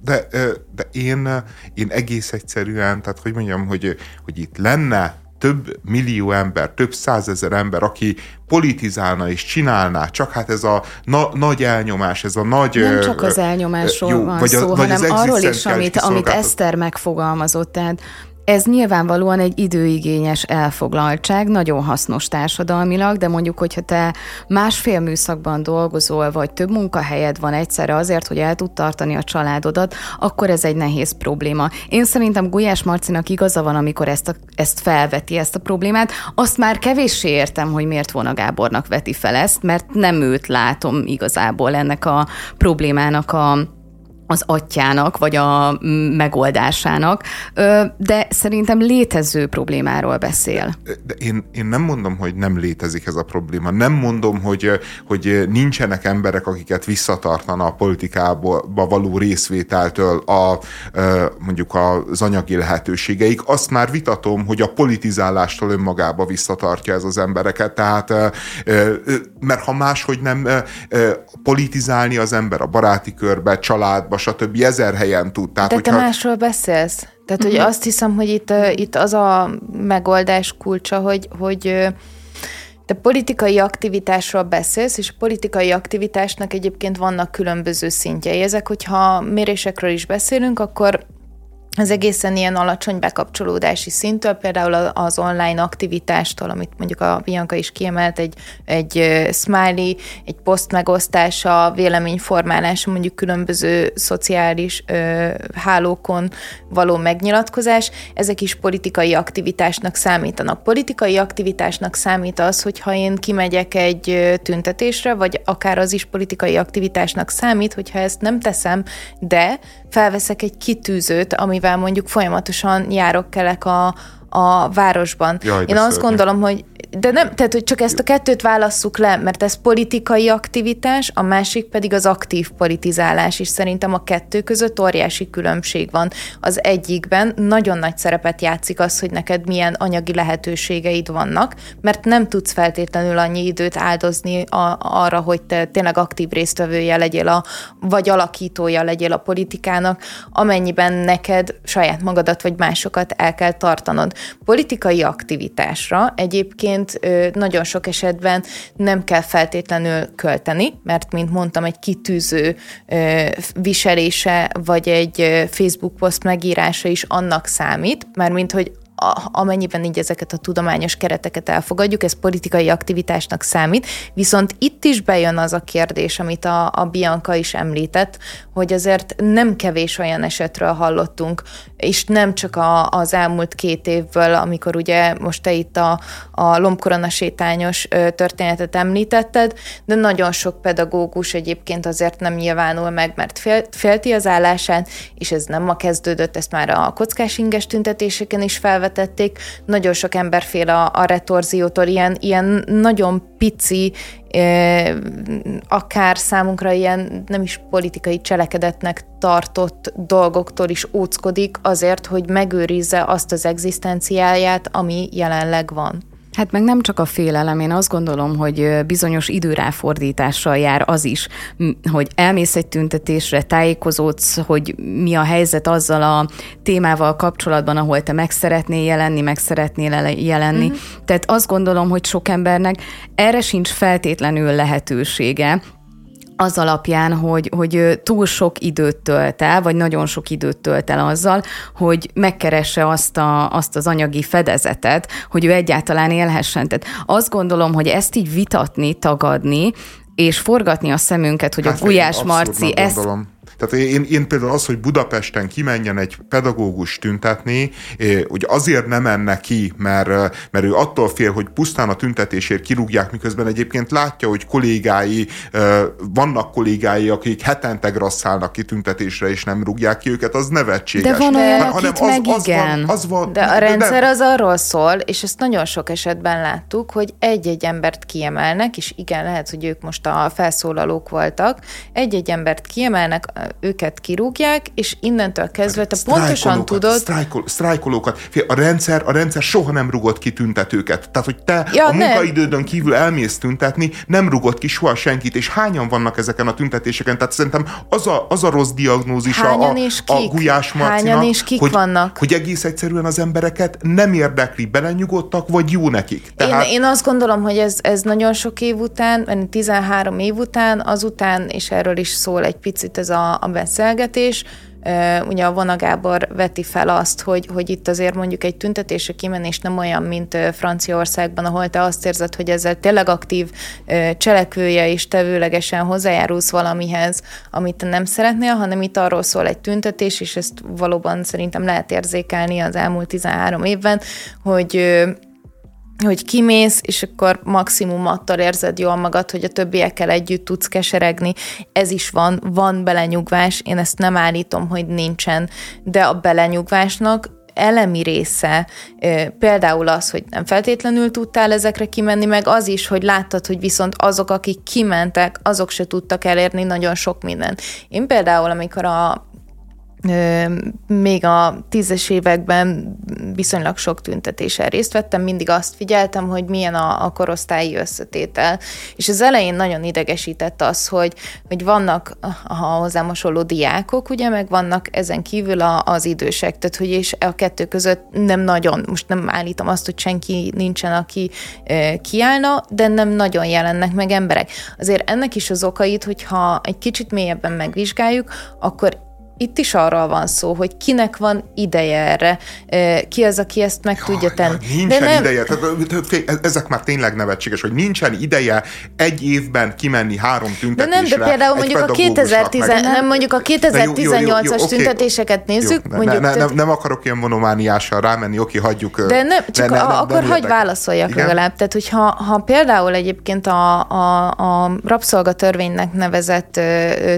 De, de én, én egész egyszerűen, tehát hogy mondjam, hogy, hogy itt lenne több millió ember, több százezer ember, aki politizálna és csinálná, csak hát ez a na- nagy elnyomás, ez a nagy... Nem csak az elnyomásról jó, van vagy szó, a, vagy hanem arról is, amit, amit Eszter megfogalmazott. Tehát ez nyilvánvalóan egy időigényes elfoglaltság, nagyon hasznos társadalmilag, de mondjuk, hogyha te másfél műszakban dolgozol, vagy több munkahelyed van egyszerre azért, hogy el tud tartani a családodat, akkor ez egy nehéz probléma. Én szerintem Gulyás Marcinak igaza van, amikor ezt, a, ezt felveti, ezt a problémát. Azt már kevéssé értem, hogy miért volna Gábornak veti fel ezt, mert nem őt látom igazából ennek a problémának a az atyának, vagy a megoldásának, de szerintem létező problémáról beszél. De én, én nem mondom, hogy nem létezik ez a probléma. Nem mondom, hogy, hogy nincsenek emberek, akiket visszatartana a politikába való részvételtől a, mondjuk az anyagi lehetőségeik. Azt már vitatom, hogy a politizálástól önmagába visszatartja ez az embereket. Tehát, mert ha máshogy nem politizálni az ember a baráti körbe, családba, stb. ezer helyen tud. Tehát, De hogyha... te másról beszélsz? Tehát, hogy uh-huh. azt hiszem, hogy itt, itt az a megoldás kulcsa, hogy, hogy te politikai aktivitásról beszélsz, és a politikai aktivitásnak egyébként vannak különböző szintjei. Ezek, hogyha mérésekről is beszélünk, akkor az egészen ilyen alacsony bekapcsolódási szintől, például az online aktivitástól, amit mondjuk a Bianca is kiemelt, egy, egy smiley, egy poszt megosztása, véleményformálása, mondjuk különböző szociális ö, hálókon való megnyilatkozás, ezek is politikai aktivitásnak számítanak. Politikai aktivitásnak számít az, hogyha én kimegyek egy tüntetésre, vagy akár az is politikai aktivitásnak számít, hogyha ezt nem teszem, de felveszek egy kitűzőt, amivel mondjuk folyamatosan járok kelek a, a városban. Jaj, Én azt gondolom, hogy de nem, tehát hogy csak ezt a kettőt válasszuk le, mert ez politikai aktivitás, a másik pedig az aktív politizálás, és szerintem a kettő között óriási különbség van. Az egyikben nagyon nagy szerepet játszik az, hogy neked milyen anyagi lehetőségeid vannak, mert nem tudsz feltétlenül annyi időt áldozni a, arra, hogy te tényleg aktív résztvevője legyél, a, vagy alakítója legyél a politikának, amennyiben neked saját magadat vagy másokat el kell tartanod. Politikai aktivitásra egyébként nagyon sok esetben nem kell feltétlenül költeni, mert, mint mondtam, egy kitűző viselése, vagy egy Facebook poszt megírása is annak számít, mert mint hogy amennyiben így ezeket a tudományos kereteket elfogadjuk, ez politikai aktivitásnak számít, viszont itt is bejön az a kérdés, amit a, a Bianca is említett, hogy azért nem kevés olyan esetről hallottunk, és nem csak a, az elmúlt két évből, amikor ugye most te itt a, a lombkorona sétányos történetet említetted, de nagyon sok pedagógus egyébként azért nem nyilvánul meg, mert fél, félti az állását, és ez nem ma kezdődött, ezt már a kockás inges tüntetéseken is felvették, felvetették, nagyon sok ember fél a, a retorziótól, ilyen, ilyen nagyon pici, akár számunkra ilyen nem is politikai cselekedetnek tartott dolgoktól is óckodik azért, hogy megőrizze azt az egzisztenciáját, ami jelenleg van. Hát meg nem csak a félelem, én azt gondolom, hogy bizonyos időráfordítással jár az is, hogy elmész egy tüntetésre, tájékozódsz, hogy mi a helyzet azzal a témával kapcsolatban, ahol te meg szeretnél jelenni, meg szeretnél jelenni. Uh-huh. Tehát azt gondolom, hogy sok embernek erre sincs feltétlenül lehetősége, az alapján, hogy, hogy túl sok időt tölt el, vagy nagyon sok időt tölt el azzal, hogy megkeresse azt, a, azt az anyagi fedezetet, hogy ő egyáltalán élhessen. Tehát azt gondolom, hogy ezt így vitatni, tagadni, és forgatni a szemünket, hogy hát a Gulyás Marci ezt, tehát én, én például az, hogy Budapesten kimenjen egy pedagógus tüntetni, eh, hogy azért nem menne ki, mert, eh, mert ő attól fél, hogy pusztán a tüntetésért kirúgják, miközben egyébként látja, hogy kollégái, eh, vannak kollégái, akik hetente grasszálnak ki tüntetésre, és nem rúgják ki őket, az nevetséges. De van olyan, ha, hanem az, meg az igen. Van, az van, de a rendszer de, az arról szól, és ezt nagyon sok esetben láttuk, hogy egy-egy embert kiemelnek, és igen, lehet, hogy ők most a felszólalók voltak, egy-egy embert kiemelnek, őket kirúgják, és innentől kezdve te pontosan tudod... Sztrájkol, sztrájkolókat. A rendszer, a rendszer soha nem rugott ki tüntetőket. Tehát, hogy te ja, a nem. munkaidődön kívül elmész tüntetni, nem rugott ki soha senkit, és hányan vannak ezeken a tüntetéseken? Tehát szerintem az a, az a rossz diagnózisa a, a Gulyás Marcinak, Hányan és kik hogy, vannak? hogy egész egyszerűen az embereket nem érdekli, belenyugodtak, vagy jó nekik. Tehát... Én, én azt gondolom, hogy ez, ez nagyon sok év után, 13 év után, azután, és erről is szól egy picit ez a, a beszélgetés, ugye a Vona Gábor veti fel azt, hogy, hogy itt azért mondjuk egy tüntetésre kimenés nem olyan, mint Franciaországban, ahol te azt érzed, hogy ezzel tényleg aktív cselekvője és tevőlegesen hozzájárulsz valamihez, amit nem szeretnél, hanem itt arról szól egy tüntetés, és ezt valóban szerintem lehet érzékelni az elmúlt 13 évben, hogy hogy kimész, és akkor maximum attól érzed jól magad, hogy a többiekkel együtt tudsz keseregni. Ez is van, van belenyugvás, én ezt nem állítom, hogy nincsen, de a belenyugvásnak elemi része, például az, hogy nem feltétlenül tudtál ezekre kimenni, meg az is, hogy láttad, hogy viszont azok, akik kimentek, azok se tudtak elérni nagyon sok mindent. Én például, amikor a még a tízes években viszonylag sok tüntetésen részt vettem, mindig azt figyeltem, hogy milyen a, a korosztályi összetétel. És az elején nagyon idegesített az, hogy, hogy vannak a hozzám hasonló diákok, ugye, meg vannak ezen kívül a, az idősek, tehát hogy és a kettő között nem nagyon, most nem állítom azt, hogy senki nincsen, aki e, kiállna, de nem nagyon jelennek meg emberek. Azért ennek is az okait, hogyha egy kicsit mélyebben megvizsgáljuk, akkor itt is arról van szó, hogy kinek van ideje erre, ki az, aki ezt meg tudja tenni. Nincsen de nem... ideje, ezek már tényleg nevetséges, hogy nincsen ideje egy évben kimenni három tüntetésre. De nem, de például mondjuk a, 2010, meg... nem, mondjuk a 2018-as okay. tüntetéseket nézzük. Jó, mondjuk, ne, ne, nem, nem akarok ilyen monomániással rámenni, oké, hagyjuk. De nem, csak ne, ne, a, akkor hagyj válaszoljak Igen? legalább. Tehát, hogyha ha például egyébként a, a, a rabszolgatörvénynek nevezett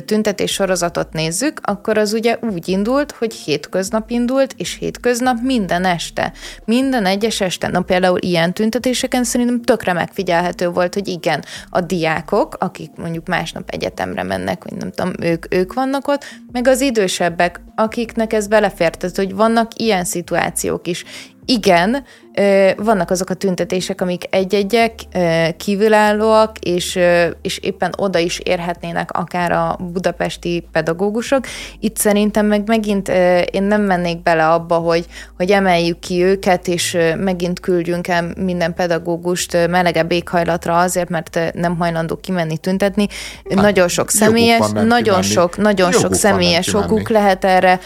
tüntetés sorozatot nézzük, akkor az az ugye úgy indult, hogy hétköznap indult, és hétköznap minden este. Minden egyes este. Na például ilyen tüntetéseken szerintem tökre megfigyelhető volt, hogy igen, a diákok, akik mondjuk másnap egyetemre mennek, vagy nem tudom, ők, ők vannak ott, meg az idősebbek, akiknek ez belefért, tehát hogy vannak ilyen szituációk is. Igen, vannak azok a tüntetések, amik egy-egyek kívülállóak, és, és éppen oda is érhetnének akár a budapesti pedagógusok. Itt szerintem meg megint én nem mennék bele abba, hogy, hogy emeljük ki őket, és megint küldjünk el minden pedagógust melegebb éghajlatra azért, mert nem hajlandó kimenni tüntetni. Hát, nagyon sok személyes, nagyon sok, nagyon joguk sok személyes okuk lehet erre,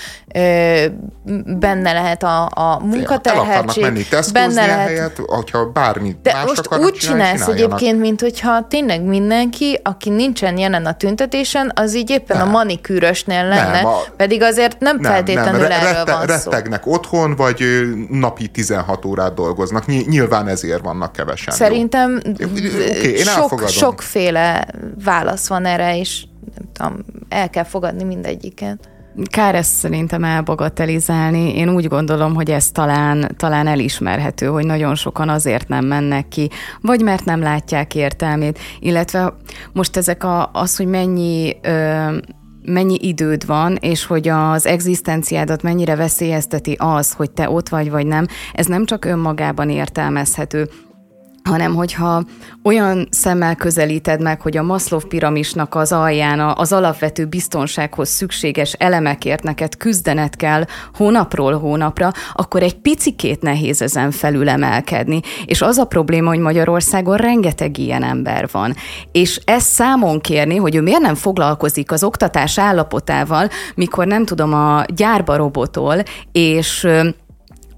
benne lehet a, a munkaterheltség, benne lehet. helyet, hogyha bármi De más most úgy csinálsz egyébként, mint hogyha tényleg mindenki, aki nincsen jelen a tüntetésen, az így éppen nem. a manikűrösnél lenne, nem, a, pedig azért nem, nem feltétlenül nem, erről rette, van szó. Rettegnek otthon, vagy napi 16 órát dolgoznak. Nyilván ezért vannak kevesen. Szerintem okay, sok, sokféle válasz van erre, és nem tudom, el kell fogadni mindegyiket. Kár ezt szerintem elbagatelizálni. Én úgy gondolom, hogy ez talán, talán elismerhető, hogy nagyon sokan azért nem mennek ki, vagy mert nem látják értelmét, illetve most ezek a, az, hogy mennyi ö, mennyi időd van, és hogy az egzisztenciádat mennyire veszélyezteti az, hogy te ott vagy, vagy nem, ez nem csak önmagában értelmezhető, hanem hogyha olyan szemmel közelíted meg, hogy a Maslow piramisnak az alján az alapvető biztonsághoz szükséges elemekért neked küzdened kell hónapról hónapra, akkor egy picikét nehéz ezen felül emelkedni. És az a probléma, hogy Magyarországon rengeteg ilyen ember van. És ezt számon kérni, hogy ő miért nem foglalkozik az oktatás állapotával, mikor nem tudom, a gyárba robotol, és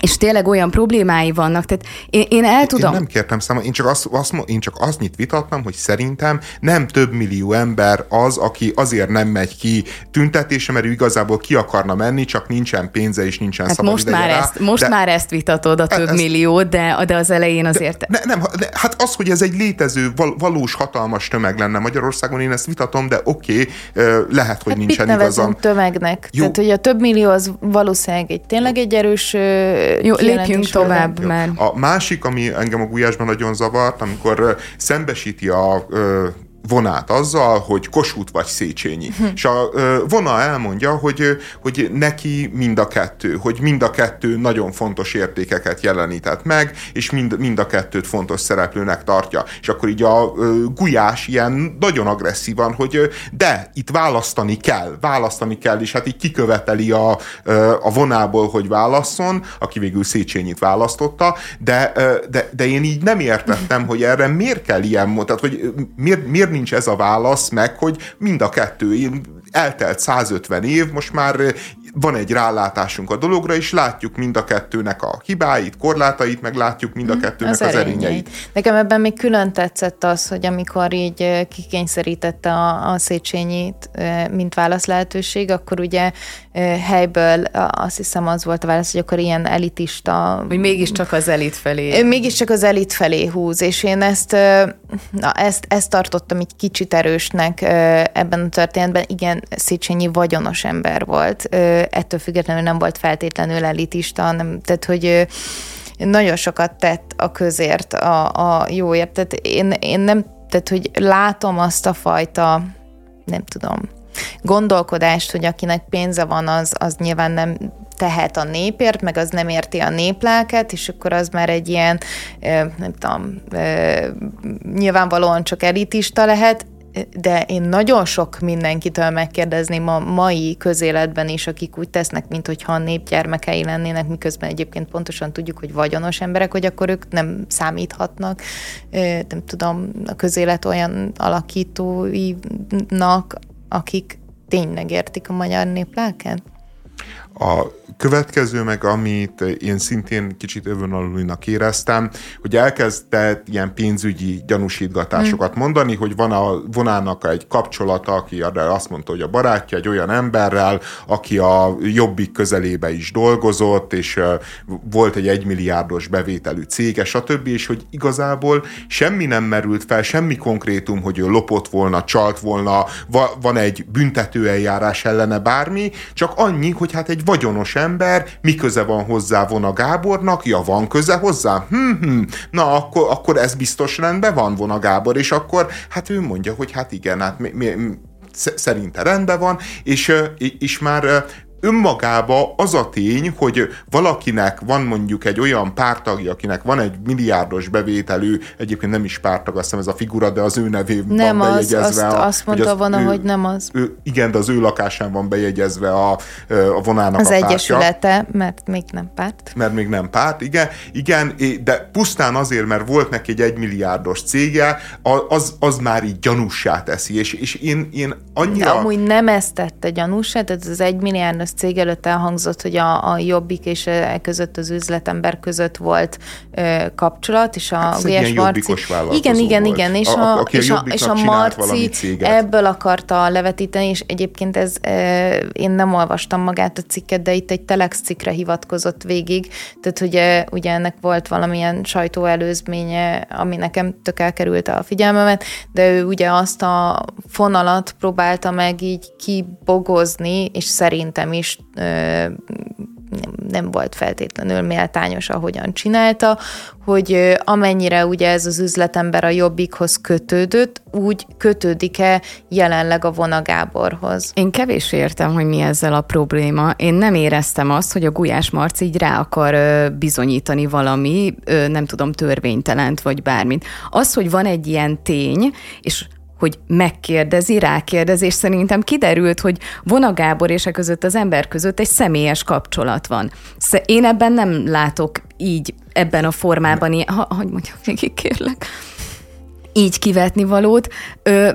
és tényleg olyan problémái vannak, tehát én, én el tudom... Én nem kértem számon, én csak azt, azt, én csak azt nyit vitattam, hogy szerintem nem több millió ember az, aki azért nem megy ki tüntetése, mert ő igazából ki akarna menni, csak nincsen pénze és nincsen hát szabad most már de, ezt, Most de, már ezt vitatod, a több ez, millió, de, de az elején azért... De, ne, nem, de, hát az, hogy ez egy létező, val, valós, hatalmas tömeg lenne Magyarországon, én ezt vitatom, de oké, okay, lehet, hogy hát nincsen igazam. tömegnek? Jó. Tehát, hogy a több millió az valószínűleg egy, tényleg egy erős jó, lépjünk tovább, jó. mert... A másik, ami engem a gulyásban nagyon zavart, amikor szembesíti a vonát azzal, hogy Kossuth vagy Széchenyi. Hm. És a vona elmondja, hogy, hogy neki mind a kettő, hogy mind a kettő nagyon fontos értékeket jelenített meg, és mind, mind a kettőt fontos szereplőnek tartja. És akkor így a gulyás ilyen nagyon agresszívan, hogy de itt választani kell, választani kell, és hát így kiköveteli a, a vonából, hogy válasszon, aki végül Széchenyit választotta, de, de, de én így nem értettem, hogy erre miért kell ilyen, tehát hogy miért, miért nincs ez a válasz meg, hogy mind a kettő, eltelt 150 év, most már van egy rálátásunk a dologra, és látjuk mind a kettőnek a hibáit, korlátait, meg látjuk mind a mhm, kettőnek az, az erényeit. Nekem ebben még külön tetszett az, hogy amikor így kikényszerítette a, a Széchenyi mint válasz lehetőség, akkor ugye helyből azt hiszem az volt a válasz, hogy akkor ilyen elitista... Hogy mégiscsak az elit felé. Mégiscsak az elit felé húz, és én ezt, na, ezt, ezt tartottam egy kicsit erősnek ebben a történetben. Igen, Széchenyi vagyonos ember volt, ettől függetlenül nem volt feltétlenül elitista, nem, tehát hogy nagyon sokat tett a közért, a, a jóért. Tehát én, én nem, tehát hogy látom azt a fajta, nem tudom, gondolkodást, hogy akinek pénze van, az, az nyilván nem tehet a népért, meg az nem érti a néplelket, és akkor az már egy ilyen, nem tudom, nyilvánvalóan csak elitista lehet, de én nagyon sok mindenkitől megkérdezném a mai közéletben is, akik úgy tesznek, mint hogyha a nép gyermekei lennének, miközben egyébként pontosan tudjuk, hogy vagyonos emberek, hogy akkor ők nem számíthatnak, nem tudom, a közélet olyan alakítóinak, akik tényleg értik a magyar nép lelket? A következő meg, amit én szintén kicsit övönalulinak éreztem, hogy elkezdett ilyen pénzügyi gyanúsítgatásokat mm. mondani, hogy van a vonának egy kapcsolata, aki azt mondta, hogy a barátja egy olyan emberrel, aki a jobbik közelébe is dolgozott, és volt egy egymilliárdos bevételű cége, stb., és hogy igazából semmi nem merült fel, semmi konkrétum, hogy ő lopott volna, csalt volna, van egy büntetőeljárás ellene bármi, csak annyi, hogy hát egy vagyonos ember, mi köze van hozzá Vona Gábornak? Ja, van köze hozzá? Hm, hm. Na, akkor, akkor ez biztos rendben van Vona Gábor, és akkor hát ő mondja, hogy hát igen, hát mi, mi, szerinte rendben van, és, és már önmagába az a tény, hogy valakinek van mondjuk egy olyan pártagja, akinek van egy milliárdos bevételű, egyébként nem is pártag, azt hiszem ez a figura, de az ő nevében nem van az, bejegyezve. Azt, a, azt mondta az ő, hogy nem az. Ő, igen, de az ő lakásán van bejegyezve a, a vonának az a pártja. egyesülete, mert még nem párt. Mert még nem párt, igen, igen, de pusztán azért, mert volt neki egy egymilliárdos cége, az, az már így gyanúsá teszi, és, és én, én annyira... De amúgy nem ezt tette gyanúsá, tehát az egymilliárdos cég előtt elhangzott, hogy a, a Jobbik és e között az üzletember között volt ö, kapcsolat, és a hát Gulyás Marci... Igen, igen, volt. igen, és a, a, a, és a, és a Marci ebből akarta levetíteni, és egyébként ez, ö, én nem olvastam magát a cikket, de itt egy Telex cikkre hivatkozott végig, tehát ugye, ugye ennek volt valamilyen sajtóelőzménye, ami nekem tök elkerült a figyelmemet, de ő ugye azt a fonalat próbálta meg így kibogozni, és szerintem is nem volt feltétlenül méltányos, ahogyan csinálta, hogy amennyire ugye ez az üzletember a jobbikhoz kötődött, úgy kötődik-e jelenleg a Vona Gáborhoz? Én kevés értem, hogy mi ezzel a probléma. Én nem éreztem azt, hogy a Gulyás Marci így rá akar bizonyítani valami, nem tudom, törvénytelent vagy bármit. Az, hogy van egy ilyen tény, és hogy megkérdezi, rákérdezi, és szerintem kiderült, hogy Vona Gábor és a között az ember között egy személyes kapcsolat van. Én ebben nem látok így, ebben a formában, ha, hogy mondjam végig kérlek, így kivetni valót. Ö,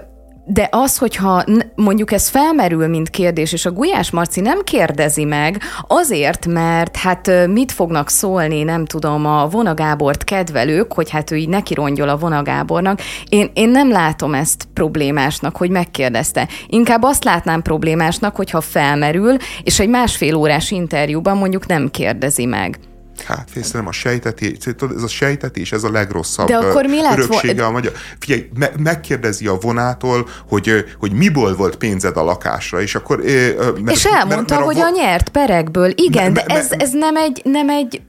de az, hogyha mondjuk ez felmerül, mint kérdés, és a Gulyás Marci nem kérdezi meg, azért, mert hát mit fognak szólni, nem tudom, a Vonagábort kedvelők, hogy hát ő így neki rongyol a Vonagábornak. Én, én nem látom ezt problémásnak, hogy megkérdezte. Inkább azt látnám problémásnak, hogyha felmerül, és egy másfél órás interjúban mondjuk nem kérdezi meg. Hát nem a sejtetés, ez a sejtetés, ez a legrosszabb De akkor mi lett öröksége a magyar. Figyelj, me- megkérdezi a vonától, hogy, hogy miből volt pénzed a lakásra, és akkor... Mert, és elmondta, mert, mert a hogy a nyert perekből. Igen, me, me, de ez, ez nem egy, nem egy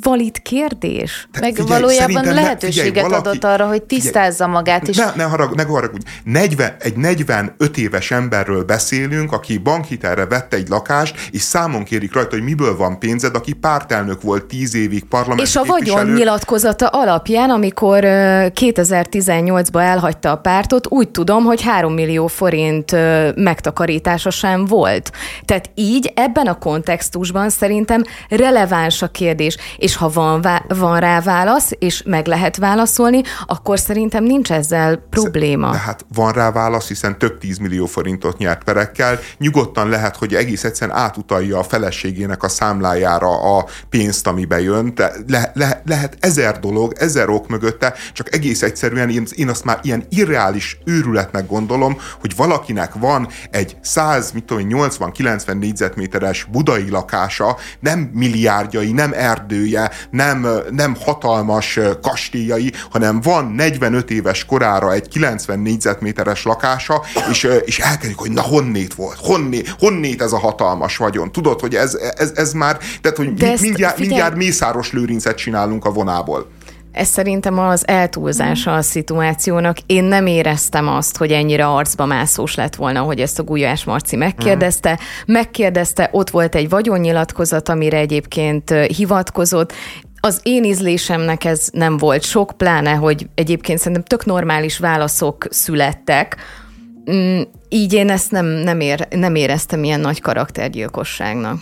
valid kérdés. Te, Meg figyelj, valójában lehetőséget figyelj, valaki, adott arra, hogy tisztázza figyelj, magát. És... Ne, ne, harag, ne haragudj. 40, egy 45 éves emberről beszélünk, aki bankhitelre vette egy lakást, és számon kérik rajta, hogy miből van pénzed, aki pártelnök volt 10 évig parlament És a vagyon nyilatkozata alapján, amikor 2018-ban elhagyta a pártot, úgy tudom, hogy 3 millió forint megtakarítása sem volt. Tehát így ebben a kontextusban szerintem releváns a kérdés és ha van, van rá válasz, és meg lehet válaszolni, akkor szerintem nincs ezzel probléma. De hát van rá válasz, hiszen több tízmillió forintot nyert perekkel. Nyugodtan lehet, hogy egész egyszerűen átutalja a feleségének a számlájára a pénzt, ami bejön. De le, le, lehet ezer dolog, ezer ok mögötte, csak egész egyszerűen én, én azt már ilyen irreális őrületnek gondolom, hogy valakinek van egy 100, mit tudom, 80-90 négyzetméteres budai lakása, nem milliárdjai, nem erdője, nem, nem hatalmas kastélyai, hanem van 45 éves korára egy 90 négyzetméteres lakása, és, és elkezdjük, hogy na honnét volt, honnét, honnét ez a hatalmas vagyon. Tudod, hogy ez, ez, ez már, tehát hogy De mindjárt, mindjárt Mészáros Lőrincet csinálunk a vonából. Ez szerintem az eltúlzása a szituációnak. Én nem éreztem azt, hogy ennyire arcba mászós lett volna, hogy ezt a Gulyás Marci megkérdezte. Megkérdezte, ott volt egy vagyonnyilatkozat, amire egyébként hivatkozott. Az én ízlésemnek ez nem volt sok, pláne, hogy egyébként szerintem tök normális válaszok születtek, mm, így én ezt nem, nem, ér, nem éreztem ilyen nagy karaktergyilkosságnak.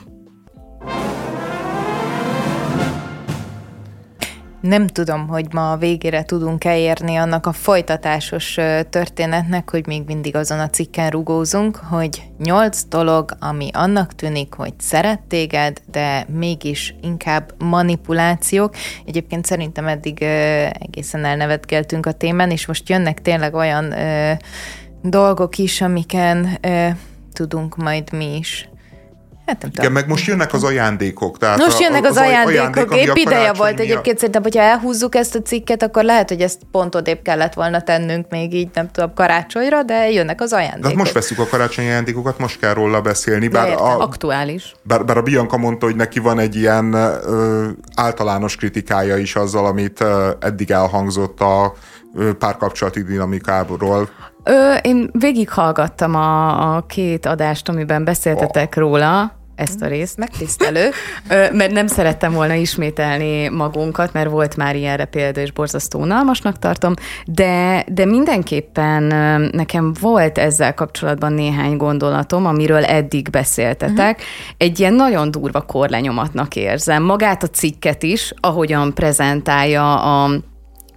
Nem tudom, hogy ma a végére tudunk-e érni annak a folytatásos történetnek, hogy még mindig azon a cikken rugózunk, hogy nyolc dolog, ami annak tűnik, hogy szeret téged, de mégis inkább manipulációk. Egyébként szerintem eddig egészen elnevetgeltünk a témán, és most jönnek tényleg olyan dolgok is, amiken tudunk majd mi is Hát nem Igen, meg most jönnek az ajándékok. Tehát most jönnek az, az ajándékok. Épp ideje volt egyébként, szerintem, hogyha elhúzzuk ezt a cikket, akkor lehet, hogy ezt pont odébb kellett volna tennünk még így, nem tudom, karácsonyra, de jönnek az ajándékok. De most veszük a karácsonyi ajándékokat, most kell róla beszélni. Bár a, Aktuális. Bár, bár a Bianca mondta, hogy neki van egy ilyen ö, általános kritikája is azzal, amit ö, eddig elhangzott a párkapcsolati dinamikáról. Ö, én végighallgattam a, a két adást, amiben beszéltetek oh. róla, ezt a részt. Megtisztelő. mert nem szerettem volna ismételni magunkat, mert volt már ilyenre példa, és borzasztó unalmasnak tartom, de, de mindenképpen nekem volt ezzel kapcsolatban néhány gondolatom, amiről eddig beszéltetek. Uh-huh. Egy ilyen nagyon durva korlenyomatnak érzem. Magát a cikket is, ahogyan prezentálja a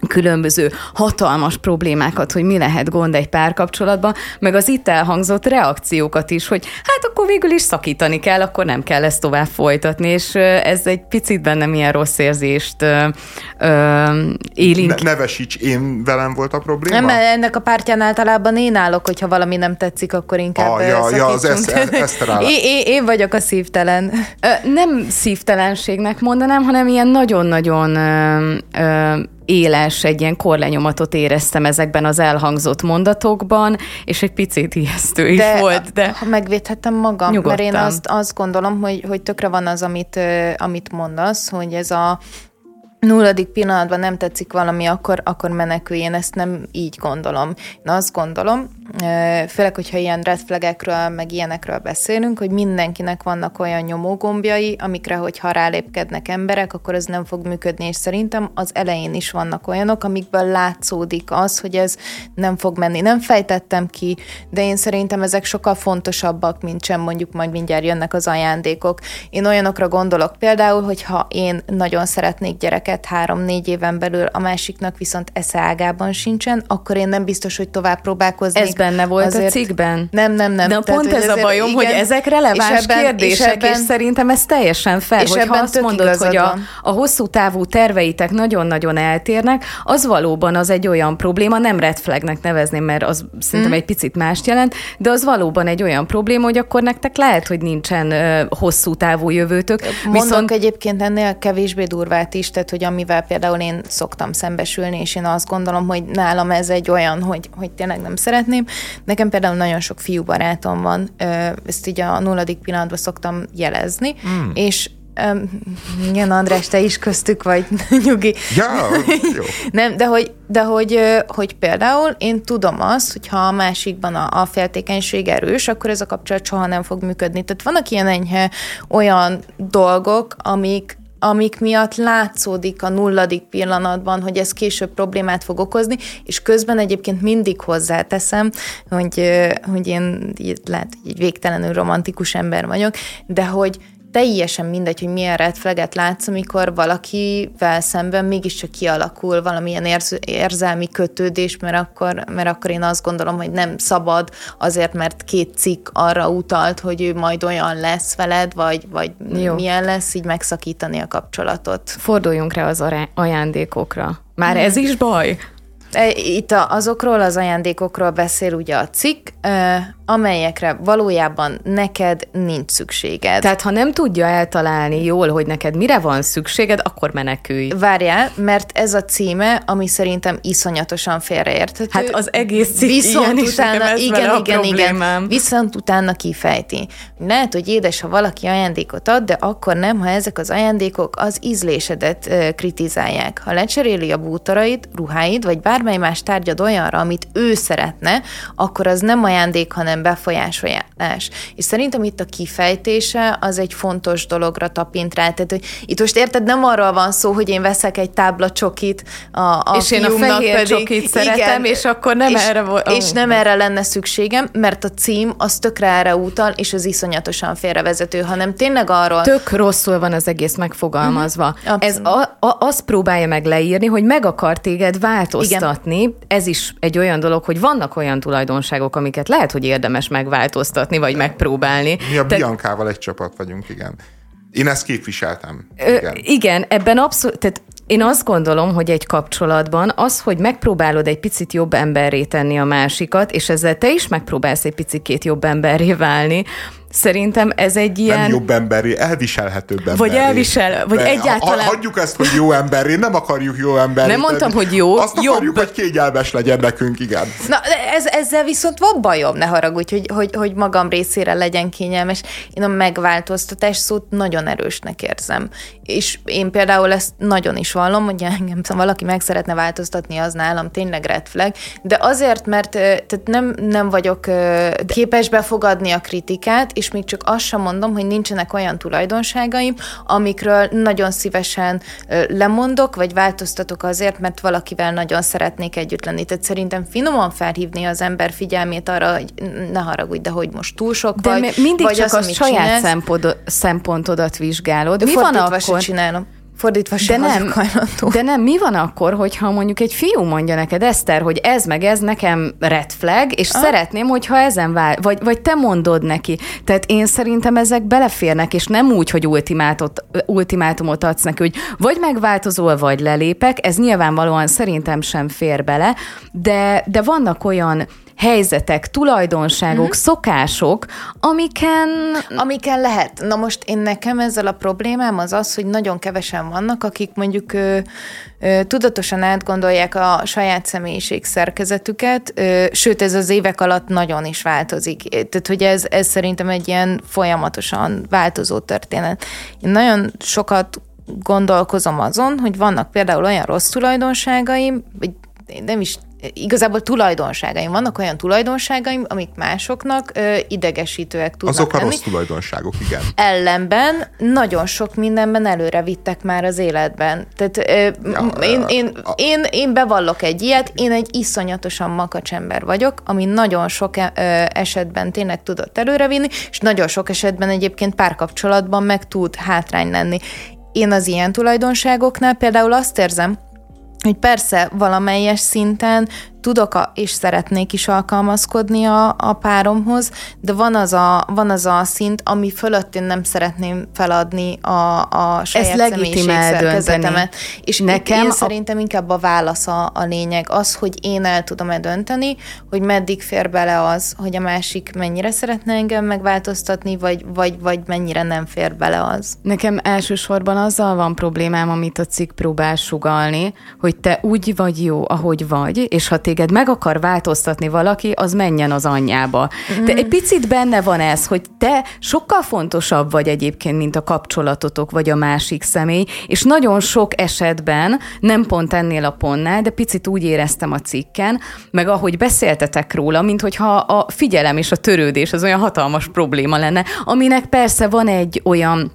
különböző hatalmas problémákat, hogy mi lehet gond egy párkapcsolatban, meg az itt elhangzott reakciókat is, hogy hát akkor végül is szakítani kell, akkor nem kell ezt tovább folytatni, és ez egy picit bennem ilyen rossz érzést ö. Ne, nevesíts, én velem volt a probléma? Nem, ennek a pártyán általában én állok, hogyha valami nem tetszik, akkor inkább ah, ja, ja, az ezt, ezt én, én, én vagyok a szívtelen. Ö, nem szívtelenségnek mondanám, hanem ilyen nagyon-nagyon ö, ö, éles, egy ilyen korlenyomatot éreztem ezekben az elhangzott mondatokban, és egy picit ijesztő is de, volt. De ha megvédhettem magam, nyugodtan. mert én azt, azt gondolom, hogy, hogy tökre van az, amit, amit mondasz, hogy ez a nulladik pillanatban nem tetszik valami, akkor, akkor menekülj. Én ezt nem így gondolom. Én azt gondolom, főleg, hogyha ilyen red flagekről, meg ilyenekről beszélünk, hogy mindenkinek vannak olyan nyomógombjai, amikre, hogyha rálépkednek emberek, akkor ez nem fog működni, és szerintem az elején is vannak olyanok, amikből látszódik az, hogy ez nem fog menni. Nem fejtettem ki, de én szerintem ezek sokkal fontosabbak, mint sem mondjuk majd mindjárt jönnek az ajándékok. Én olyanokra gondolok például, hogyha én nagyon szeretnék gyereket három-négy éven belül, a másiknak viszont esze ágában sincsen, akkor én nem biztos, hogy tovább próbálkoznék benne volt azért, a cikkben? Nem, nem, nem. De Tehát, pont ez a bajom, igen, hogy ezek releváns és ebben, kérdések, és, ebben, és szerintem ez teljesen fel, és hogyha azt mondod, hogy a, a hosszú távú terveitek nagyon-nagyon eltérnek, az valóban az egy olyan probléma, nem red flagnek nevezném, mert az szerintem mm. egy picit mást jelent, de az valóban egy olyan probléma, hogy akkor nektek lehet, hogy nincsen uh, hosszú távú jövőtök. Mondok viszont... egyébként ennél kevésbé durvát is, tehát hogy amivel például én szoktam szembesülni, és én azt gondolom, hogy nálam ez egy olyan, hogy, hogy tényleg nem szeretném, Nekem például nagyon sok fiú barátom van, ezt így a nulladik pillanatban szoktam jelezni, mm. és Um, igen, András, te is köztük vagy, nyugi. Ja, jó. Nem, de hogy, de hogy, hogy például én tudom azt, hogy ha a másikban a, a féltékenység erős, akkor ez a kapcsolat soha nem fog működni. Tehát vannak ilyen enyhe olyan dolgok, amik amik miatt látszódik a nulladik pillanatban, hogy ez később problémát fog okozni, és közben egyébként mindig hozzáteszem, hogy, hogy én lehet, hogy egy végtelenül romantikus ember vagyok, de hogy teljesen mindegy, hogy milyen red flaget látsz, amikor valakivel szemben mégiscsak kialakul valamilyen érz, érzelmi kötődés, mert akkor, mert akkor én azt gondolom, hogy nem szabad azért, mert két cikk arra utalt, hogy ő majd olyan lesz veled, vagy, vagy Jó. milyen lesz, így megszakítani a kapcsolatot. Forduljunk rá az ajándékokra. Már ez is baj? E, itt azokról az ajándékokról beszél ugye a cikk, amelyekre valójában neked nincs szükséged. Tehát ha nem tudja eltalálni jól, hogy neked mire van szükséged, akkor menekülj. Várjál, mert ez a címe, ami szerintem iszonyatosan félreérthető. Hát az egész cikk viszont ilyen utána, is, igen, igen, igen, viszont utána kifejti. Lehet, hogy édes, ha valaki ajándékot ad, de akkor nem, ha ezek az ajándékok az ízlésedet kritizálják. Ha lecseréli a bútoraid, ruháid, vagy bármely más tárgyad olyanra, amit ő szeretne, akkor az nem ajándék, hanem hanem befolyásolás. És szerintem itt a kifejtése az egy fontos dologra tapint rá. Tehát, hogy itt most érted, nem arról van szó, hogy én veszek egy tábla csokit a, a És én a fehér pedig, csokit szeretem, igen, és akkor nem és, erre volt. És nem erre lenne szükségem, mert a cím az tökre erre utal, és az iszonyatosan félrevezető, hanem tényleg arról. Tök rosszul van az egész megfogalmazva. Uh-huh. Ez a, a, azt próbálja meg leírni, hogy meg akar téged változtatni. Igen. Ez is egy olyan dolog, hogy vannak olyan tulajdonságok, amiket lehet, hogy érdemes érdemes megváltoztatni, vagy megpróbálni. Mi a Te... Biancával egy csapat vagyunk, igen. Én ezt képviseltem. Igen, Ö, igen ebben abszolút, tehát én azt gondolom, hogy egy kapcsolatban az, hogy megpróbálod egy picit jobb emberré tenni a másikat, és ezzel te is megpróbálsz egy picit jobb emberré válni, Szerintem ez egy ilyen... Nem jobb emberi, elviselhetőbb emberi. Vagy elvisel, vagy De egyáltalán... Ha, hagyjuk ezt, hogy jó emberi, nem akarjuk jó emberi. Nem mondtam, hogy jó, Azt jobb. akarjuk, hogy kényelmes legyen nekünk, igen. Na, ez, ezzel viszont van bajom, ne haragudj, hogy, hogy, hogy magam részére legyen kényelmes. Én a megváltoztatás szót nagyon erősnek érzem. És én például ezt nagyon is vallom, hogy engem valaki meg szeretne változtatni, az nálam tényleg red flag, de azért, mert tehát nem, nem vagyok képes befogadni a kritikát, és még csak azt sem mondom, hogy nincsenek olyan tulajdonságaim, amikről nagyon szívesen lemondok, vagy változtatok azért, mert valakivel nagyon szeretnék együtt lenni. Tehát szerintem finoman felhívni az ember figyelmét arra, hogy ne haragudj, de hogy most túl sok de vagy. mindig vagy csak az, a saját csinálsz, szempontodat vizsgálod. Mi van akkor? csinálom. Fordítva de nem, de nem, mi van akkor, hogyha mondjuk egy fiú mondja neked, Eszter, hogy ez meg ez nekem red flag, és ah. szeretném, hogyha ezen vál, vagy, vagy te mondod neki. Tehát én szerintem ezek beleférnek, és nem úgy, hogy ultimátot, ultimátumot adsz neki, hogy vagy megváltozol, vagy lelépek, ez nyilvánvalóan szerintem sem fér bele, de, de vannak olyan helyzetek, tulajdonságok, uh-huh. szokások, amiken... Amiken lehet. Na most én nekem ezzel a problémám az az, hogy nagyon kevesen vannak, akik mondjuk ö, ö, tudatosan átgondolják a saját személyiség szerkezetüket, ö, sőt ez az évek alatt nagyon is változik. Tehát, hogy ez, ez szerintem egy ilyen folyamatosan változó történet. Én nagyon sokat gondolkozom azon, hogy vannak például olyan rossz tulajdonságaim, vagy nem is igazából tulajdonságaim. Vannak olyan tulajdonságaim, amik másoknak ö, idegesítőek tudnak Azok a lenni. rossz tulajdonságok, igen. Ellenben nagyon sok mindenben előre vittek már az életben. Tehát ö, ja, én, én, a... én, én bevallok egy ilyet, én egy iszonyatosan makacs ember vagyok, ami nagyon sok ö, esetben tényleg tudott előrevinni, és nagyon sok esetben egyébként párkapcsolatban meg tud hátrány lenni. Én az ilyen tulajdonságoknál például azt érzem, hogy persze valamelyes szinten tudok a, és szeretnék is alkalmazkodni a, a páromhoz, de van az a, van az a szint, ami fölött én nem szeretném feladni a, a saját személyiségszerkezetemet. És Nekem én a... szerintem inkább a válasz a, a lényeg. Az, hogy én el tudom-e dönteni, hogy meddig fér bele az, hogy a másik mennyire szeretne engem megváltoztatni, vagy, vagy, vagy mennyire nem fér bele az. Nekem elsősorban azzal van problémám, amit a cikk próbál sugalni, hogy te úgy vagy jó, ahogy vagy, és ha téged meg akar változtatni valaki, az menjen az anyjába. Mm. De egy picit benne van ez, hogy te sokkal fontosabb vagy egyébként, mint a kapcsolatotok, vagy a másik személy, és nagyon sok esetben, nem pont ennél a pontnál, de picit úgy éreztem a cikken, meg ahogy beszéltetek róla, mint hogyha a figyelem és a törődés az olyan hatalmas probléma lenne, aminek persze van egy olyan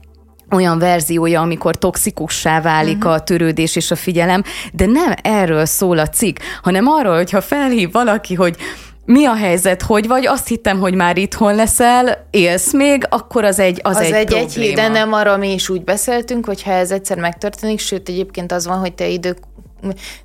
olyan verziója, amikor toxikussá válik uh-huh. a törődés és a figyelem, de nem erről szól a cikk, hanem arról, hogyha felhív valaki, hogy mi a helyzet, hogy vagy? Azt hittem, hogy már itthon leszel, élsz még, akkor az egy Az, az egy, egy, egy hét, de nem arra mi is úgy beszéltünk, hogy ha ez egyszer megtörténik, sőt egyébként az van, hogy te idők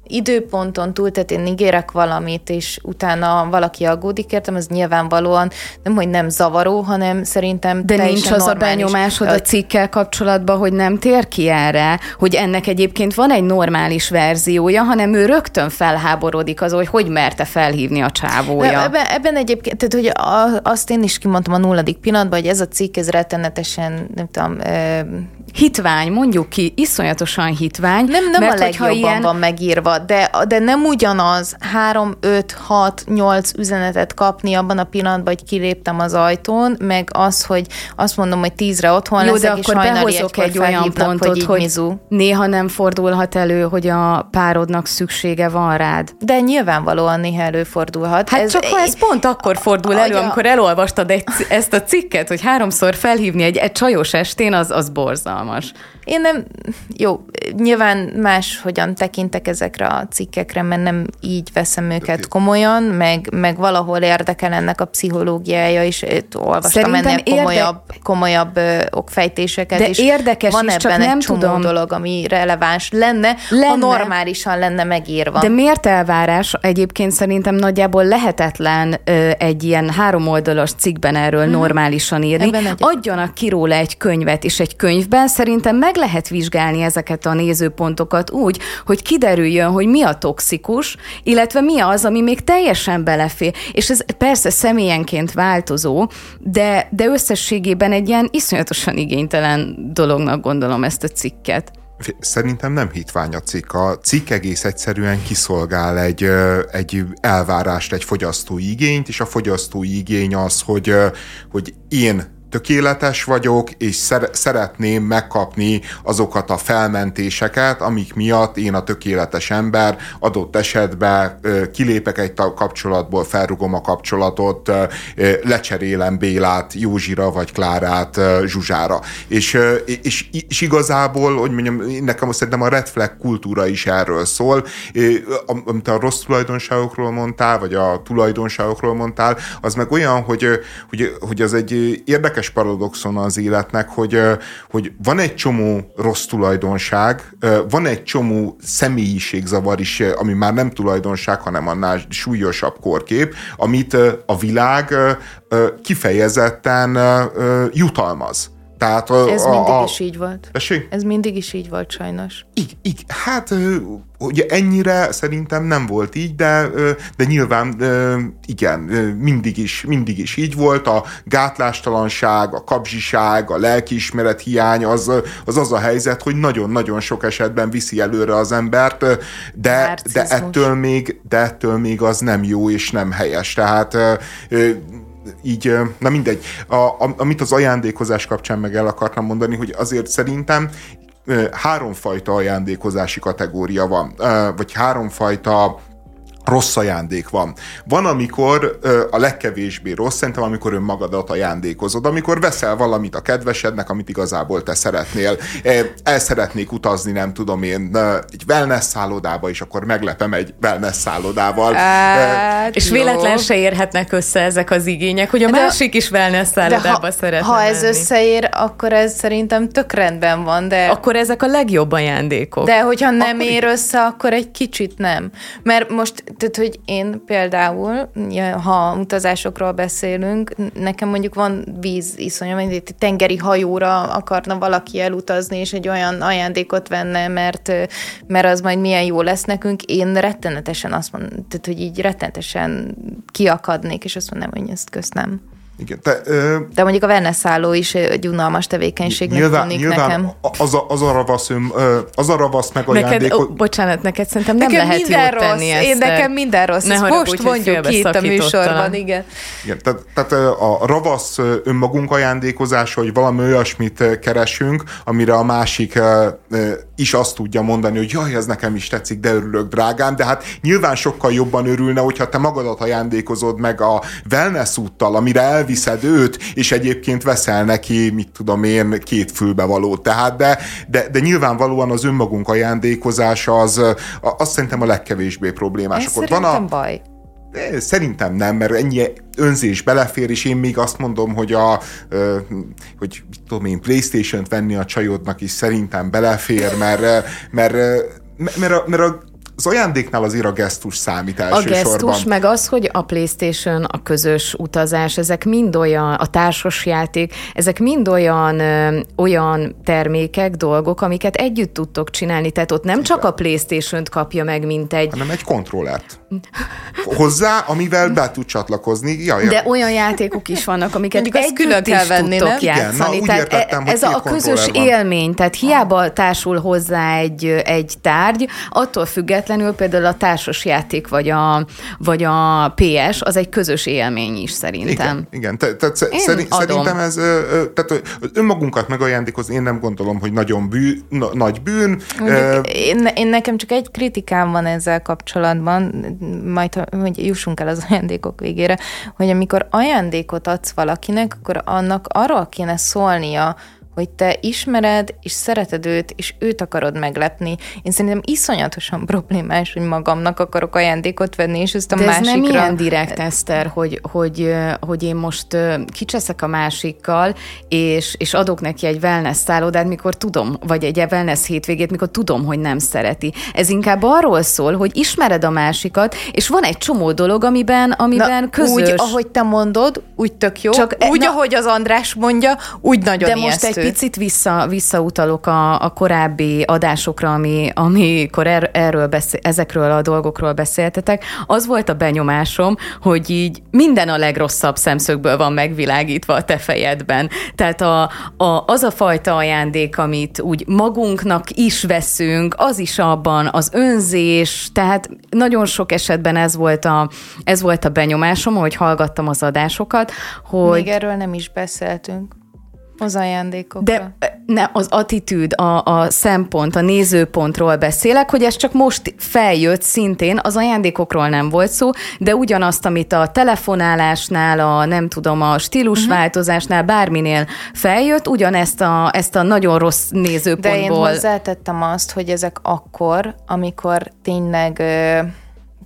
időponton túl, tehát én ígérek valamit, és utána valaki aggódik értem, ez nyilvánvalóan nem, hogy nem zavaró, hanem szerintem De nincs az a benyomásod a cikkel kapcsolatban, hogy nem tér ki erre, hogy ennek egyébként van egy normális verziója, hanem ő rögtön felháborodik az, hogy hogy merte felhívni a csávója. Ebben, ebben egyébként, tehát hogy azt én is kimondtam a nulladik pillanatban, hogy ez a cikk, ez rettenetesen, nem tudom, hitvány, mondjuk ki, iszonyatosan hitvány. Nem, nem mert a legjobban ilyen... van megírva, de, de nem ugyanaz 3, 5, 6, 8 üzenetet kapni abban a pillanatban, hogy kiléptem az ajtón, meg az, hogy azt mondom, hogy tízre otthon Jó, leszek, de akkor behozok egy olyan pontot, hogy, hogy mizu. néha nem fordulhat elő, hogy a párodnak szüksége van rád. De nyilvánvalóan néha előfordulhat. Hát ez, csak ha ez pont akkor fordul elő, amikor elolvastad egy, ezt a cikket, hogy háromszor felhívni egy, egy csajos estén, az, az borzal borzalmas. Én nem, jó, nyilván más hogyan tekintek ezekre a cikkekre, mert nem így veszem őket komolyan, meg, meg valahol érdekel ennek a pszichológiája is, olvastam Szerintem ennek komolyabb, érde... komolyabb ö, okfejtéseket De is. érdekes Van is, ebben csak nem egy csomó tudom. dolog, ami releváns lenne, lenne, ha normálisan lenne megírva. De miért elvárás? Egyébként szerintem nagyjából lehetetlen ö, egy ilyen háromoldalas cikkben erről hmm. normálisan írni. Adjanak ki róla egy könyvet, és egy könyvben szerintem meg lehet vizsgálni ezeket a nézőpontokat úgy, hogy kiderüljön, hogy mi a toxikus, illetve mi az, ami még teljesen belefér. És ez persze személyenként változó, de, de összességében egy ilyen iszonyatosan igénytelen dolognak gondolom ezt a cikket. Szerintem nem hitvány a cikk. A cikk egész egyszerűen kiszolgál egy, egy elvárást, egy fogyasztói igényt, és a fogyasztói igény az, hogy, hogy én tökéletes vagyok, és szer- szeretném megkapni azokat a felmentéseket, amik miatt én a tökéletes ember adott esetben kilépek egy kapcsolatból, felrugom a kapcsolatot, lecserélem Bélát Józsira, vagy Klárát Zsuzsára. És, és, és igazából, hogy mondjam, nekem szerintem a red flag kultúra is erről szól, amit a rossz tulajdonságokról mondtál, vagy a tulajdonságokról mondtál, az meg olyan, hogy, hogy, hogy az egy érdekes érdekes paradoxon az életnek, hogy, hogy van egy csomó rossz tulajdonság, van egy csomó személyiségzavar is, ami már nem tulajdonság, hanem annál súlyosabb korkép, amit a világ kifejezetten jutalmaz. Tehát a, Ez mindig a, a, is így volt. Esé? Ez mindig is így volt sajnos. Így, így, hát ugye ennyire szerintem nem volt így, de, de nyilván igen, mindig is, mindig is így volt. A gátlástalanság, a kapzsiság, a lelkiismeret hiány az, az az a helyzet, hogy nagyon-nagyon sok esetben viszi előre az embert, de, de, ettől még, de ettől még az nem jó és nem helyes. Tehát így, na mindegy, a, amit az ajándékozás kapcsán meg el akartam mondani, hogy azért szerintem háromfajta ajándékozási kategória van, vagy háromfajta rossz ajándék van. Van, amikor a legkevésbé rossz, szerintem, amikor önmagadat ajándékozod, amikor veszel valamit a kedvesednek, amit igazából te szeretnél. El szeretnék utazni, nem tudom én, egy wellness szállodába, és akkor meglepem egy wellness szállodával. Hát, és jó. véletlen se érhetnek össze ezek az igények, hogy a de, másik is wellness szállodába ha, szeretne Ha ez menni. összeér, akkor ez szerintem tök rendben van, de... Akkor ezek a legjobb ajándékok. De hogyha nem akkor... ér össze, akkor egy kicsit nem. Mert most tehát, hogy én például, ha utazásokról beszélünk, nekem mondjuk van víz iszonyom, egy tengeri hajóra akarna valaki elutazni, és egy olyan ajándékot venne, mert, mert az majd milyen jó lesz nekünk. Én rettenetesen azt mondom, tehát, hogy így rettenetesen kiakadnék, és azt mondom, hogy ezt köszönöm. Igen, te, ö, De mondjuk a venneszálló is egy unalmas tevékenységnek nyilván, tűnik nyilván nekem. Az a, az a ravasz, az a ravasz meg neked, Ó, bocsánat, neked szerintem nem nekem lehet minden jót rossz. tenni ezt. Én nekem minden rossz. Ne most úgy, mondjuk ki itt a műsorban, igen. igen tehát, tehát a ravasz önmagunk ajándékozása, hogy valami olyasmit keresünk, amire a másik is azt tudja mondani, hogy jaj, ez nekem is tetszik, de örülök, drágám, de hát nyilván sokkal jobban örülne, hogyha te magadat ajándékozod meg a wellness úttal, amire elviszed őt, és egyébként veszel neki, mit tudom én, két fülbevalót. Tehát, de, de, de nyilvánvalóan az önmagunk ajándékozása az, azt szerintem a legkevésbé problémás. Ez Akkor van a, baj. Szerintem nem, mert ennyi önzés belefér, és én még azt mondom, hogy a, hogy mit tudom én, Playstation-t venni a csajodnak is szerintem belefér, mert, mert, mert, mert, a, mert a az ajándéknál azért a gesztus számít elsősorban. A gesztus, meg az, hogy a Playstation, a közös utazás, ezek mind olyan, a társas játék, ezek mind olyan, ö, olyan termékek, dolgok, amiket együtt tudtok csinálni. Tehát ott nem csak a Playstation-t kapja meg, mint egy... Hanem egy kontrollert. Hozzá, amivel be tud csatlakozni. Ja, ja. De olyan játékok is vannak, amiket együtt külön kell venni, tudtok nem? játszani. Igen, na, tehát értettem, ez a közös van. élmény, tehát hiába társul hozzá egy, egy tárgy, attól függetlenül függetlenül például a társas játék vagy a, vagy a PS, az egy közös élmény is szerintem. Igen, igen. Te, te, szerint, szerintem ez, tehát önmagunkat megajándékozni, én nem gondolom, hogy nagyon bű, na, nagy bűn. Én, én nekem csak egy kritikám van ezzel kapcsolatban, majd hogy jussunk el az ajándékok végére, hogy amikor ajándékot adsz valakinek, akkor annak arról kéne szólnia, hogy te ismered, és szereted őt, és őt akarod meglepni. Én szerintem iszonyatosan problémás, hogy magamnak akarok ajándékot venni, és ezt a De másikra... ez nem ilyen direkt, Eszter, hogy, hogy, hogy én most kicseszek a másikkal, és, és adok neki egy wellness szállodát, mikor tudom, vagy egy wellness hétvégét, mikor tudom, hogy nem szereti. Ez inkább arról szól, hogy ismered a másikat, és van egy csomó dolog, amiben, amiben na, közös. Úgy, ahogy te mondod, úgy tök jó. Csak úgy, na, ahogy az András mondja, úgy nagyon De most egy picit vissza, visszautalok a, a korábbi adásokra, ami, amikor er, erről beszél, ezekről a dolgokról beszéltetek. Az volt a benyomásom, hogy így minden a legrosszabb szemszögből van megvilágítva a te fejedben. Tehát a, a, az a fajta ajándék, amit úgy magunknak is veszünk, az is abban az önzés, tehát nagyon sok esetben ez volt a, ez volt a benyomásom, hogy hallgattam az adásokat, hogy... Még erről nem is beszéltünk. Az ajándékok. De ne, az attitűd, a, a szempont, a nézőpontról beszélek, hogy ez csak most feljött szintén, az ajándékokról nem volt szó, de ugyanazt, amit a telefonálásnál, a nem tudom, a stílusváltozásnál, bárminél feljött, ugyanezt a, ezt a nagyon rossz nézőpontból. De én hozzátettem azt, hogy ezek akkor, amikor tényleg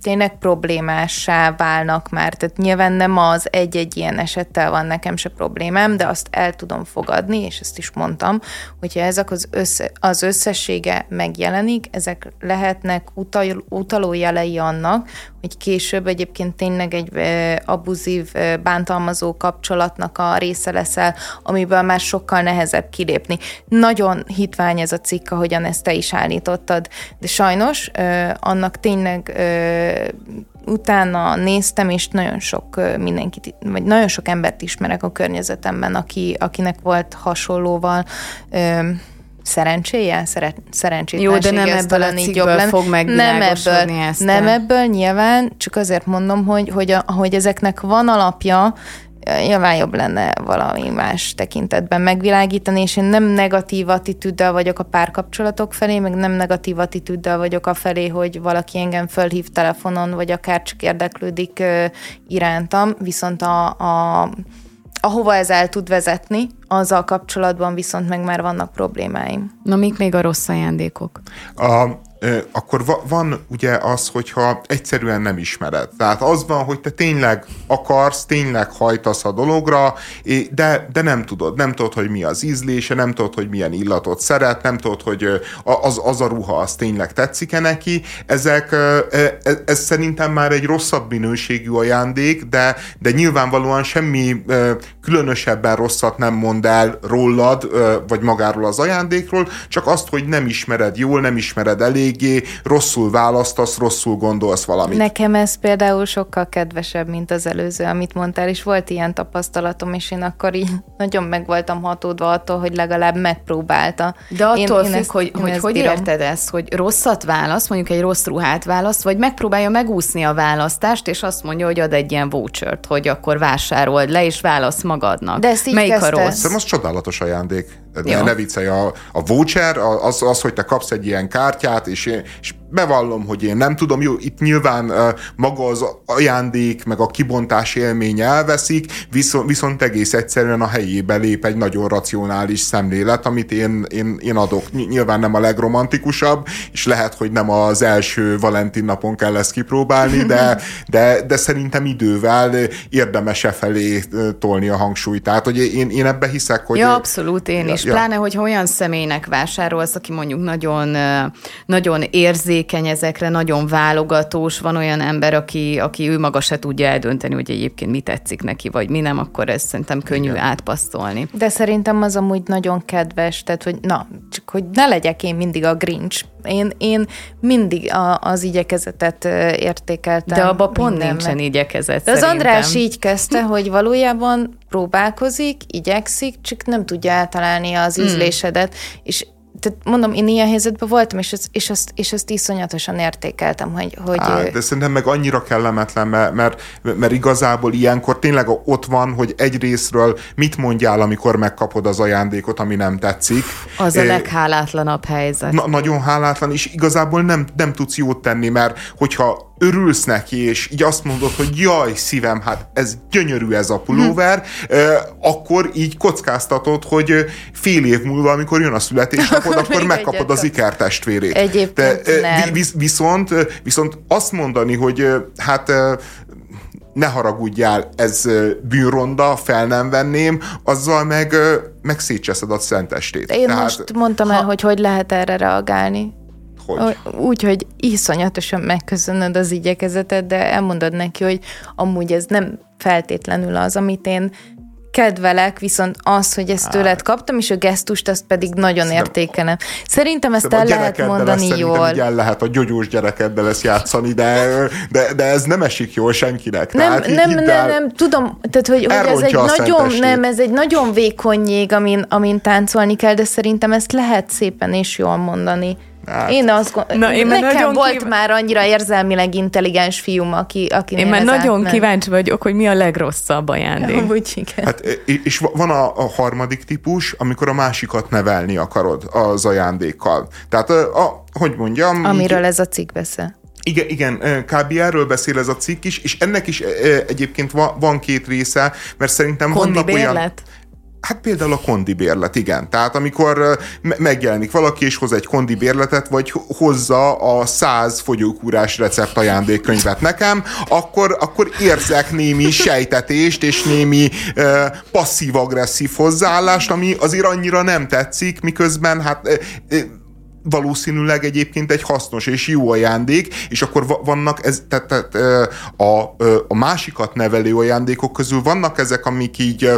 tényleg problémássá válnak már. Tehát nyilván nem az egy-egy ilyen esettel van nekem se problémám, de azt el tudom fogadni, és ezt is mondtam, hogyha ezek az, össze, az összessége megjelenik, ezek lehetnek utal, jelei annak, hogy később egyébként tényleg egy abuzív, bántalmazó kapcsolatnak a része leszel, amiből már sokkal nehezebb kilépni. Nagyon hitvány ez a cikk, ahogyan ezt te is állítottad, de sajnos annak tényleg utána néztem, és nagyon sok mindenkit, vagy nagyon sok embert ismerek a környezetemben, aki, akinek volt hasonlóval szerencséje, szere, Jó, de nem ebből a jobb lenne. fog nem ebből, ezt nem ebből nyilván, csak azért mondom, hogy, hogy, a, hogy ezeknek van alapja, nyilván jobb lenne valami más tekintetben megvilágítani, és én nem negatív attitűddel vagyok a párkapcsolatok felé, meg nem negatív attitűddel vagyok a felé, hogy valaki engem fölhív telefonon, vagy akár csak érdeklődik irántam, viszont a, a ahova ez el tud vezetni, azzal kapcsolatban viszont meg már vannak problémáim. Na, mik még a rossz ajándékok? A, akkor va, van ugye az, hogyha egyszerűen nem ismered. Tehát az van, hogy te tényleg akarsz, tényleg hajtasz a dologra, de, de nem tudod. Nem tudod, hogy mi az ízlése, nem tudod, hogy milyen illatot szeret, nem tudod, hogy az, az a ruha, az tényleg tetszik-e neki. Ezek, ez, szerintem már egy rosszabb minőségű ajándék, de, de nyilvánvalóan semmi különösebben rosszat nem mond el rólad, vagy magáról az ajándékról, csak azt, hogy nem ismered jól, nem ismered eléggé, rosszul választasz, rosszul gondolsz valamit. Nekem ez például sokkal kedvesebb, mint az előző, amit mondtál, és volt ilyen tapasztalatom, és én akkor így nagyon meg voltam hatódva attól, hogy legalább megpróbálta. De attól én, függ, én ezt, hogy hogy, hogy érted ezt, hogy rosszat választ, mondjuk egy rossz ruhát választ, vagy megpróbálja megúszni a választást, és azt mondja, hogy ad egy ilyen vouchert, hogy akkor vásárold le, és válasz magadnak. De ezt így Melyik kezdte. a rossz? Szerintem az csodálatos ajándék. Ne, ne viccelj, a, a voucher az, az, hogy te kapsz egy ilyen kártyát, és, és bevallom, hogy én nem tudom, jó, itt nyilván maga az ajándék, meg a kibontás élmény elveszik, viszont, viszont egész egyszerűen a helyébe lép egy nagyon racionális szemlélet, amit én, én, én adok. Nyilván nem a legromantikusabb, és lehet, hogy nem az első Valentin napon kell ezt kipróbálni, de, de, de szerintem idővel érdemes e felé tolni a hangsúlyt. Tehát, hogy én, én ebbe hiszek, hogy... Ja, abszolút én is. Ja. Pláne, hogy olyan személynek vásárolsz, aki mondjuk nagyon, nagyon érzékeny ezekre, nagyon válogatós. Van olyan ember, aki, aki ő maga se tudja eldönteni, hogy egyébként mi tetszik neki, vagy mi nem, akkor ez szerintem könnyű Igen. átpasztolni. De szerintem az amúgy nagyon kedves, tehát hogy na, csak hogy ne legyek én mindig a Grinch. Én, én mindig a, az igyekezetet értékeltem. De abban pont mindenben. nincsen igyekezet De az András így kezdte, hogy valójában próbálkozik, igyekszik, csak nem tudja eltalálni az hmm. ízlésedet, hmm. és tehát mondom, én ilyen helyzetben voltam, és, ezt, és, ezt, és ezt iszonyatosan értékeltem, hogy... hogy Á, de szerintem meg annyira kellemetlen, mert, mert, mert igazából ilyenkor tényleg ott van, hogy egyrésztről mit mondjál, amikor megkapod az ajándékot, ami nem tetszik. Az a leghálátlanabb helyzet. Na, nagyon hálátlan, és igazából nem, nem tudsz jót tenni, mert hogyha örülsz neki, és így azt mondod, hogy jaj, szívem, hát ez gyönyörű ez a pulóver, hm. akkor így kockáztatod, hogy fél év múlva, amikor jön a születésnapod, akkor megkapod az ikertestvérét. Egyébként De, nem. Viszont, viszont azt mondani, hogy hát ne haragudjál, ez bűnronda, fel nem venném, azzal meg, meg szétcseszed a szentestét. Én Tehát, most mondtam ha... el, hogy hogy lehet erre reagálni. Hogy? Úgy, hogy iszonyatosan megköszönöd az igyekezetet, de elmondod neki, hogy amúgy ez nem feltétlenül az, amit én kedvelek, viszont az, hogy ezt tőled kaptam, és a gesztust azt pedig nagyon Szerintem, értékelem. Szerintem ezt el lehet mondani lesz, jól. el lehet a gyógyós gyerekeddel lesz játszani, de, de, de ez nem esik jól senkinek. Nem, tehát nem, nem, nem, nem, tudom, tehát hogy, hogy ez egy nagyon, nem, ez egy nagyon vékony jég, amin, amin táncolni kell, de szerintem ezt lehet szépen és jól mondani. Hát. Én azt gondolom, én nekem nagyon volt kív... már annyira érzelmileg intelligens fiúm, aki, aki Én már nagyon nem. kíváncsi vagyok, hogy mi a legrosszabb ajándék. Úgy, igen. Hát, és van a, a harmadik típus, amikor a másikat nevelni akarod az ajándékkal. Tehát, a, hogy mondjam... Amiről így, ez a cikk beszél. Igen, igen, kb. erről beszél ez a cikk is, és ennek is egyébként van, van két része, mert szerintem Kondi vannak bérlet? olyan... Hát például a kondi bérlet, igen. Tehát amikor megjelenik valaki és hoz egy kondi bérletet, vagy hozza a száz fogyókúrás recept ajándékkönyvet nekem, akkor, akkor érzek némi sejtetést és némi uh, passzív-agresszív hozzáállást, ami azért annyira nem tetszik, miközben hát uh, valószínűleg egyébként egy hasznos és jó ajándék, és akkor vannak ez, tehát, tehát a, a másikat nevelő ajándékok közül vannak ezek, amik így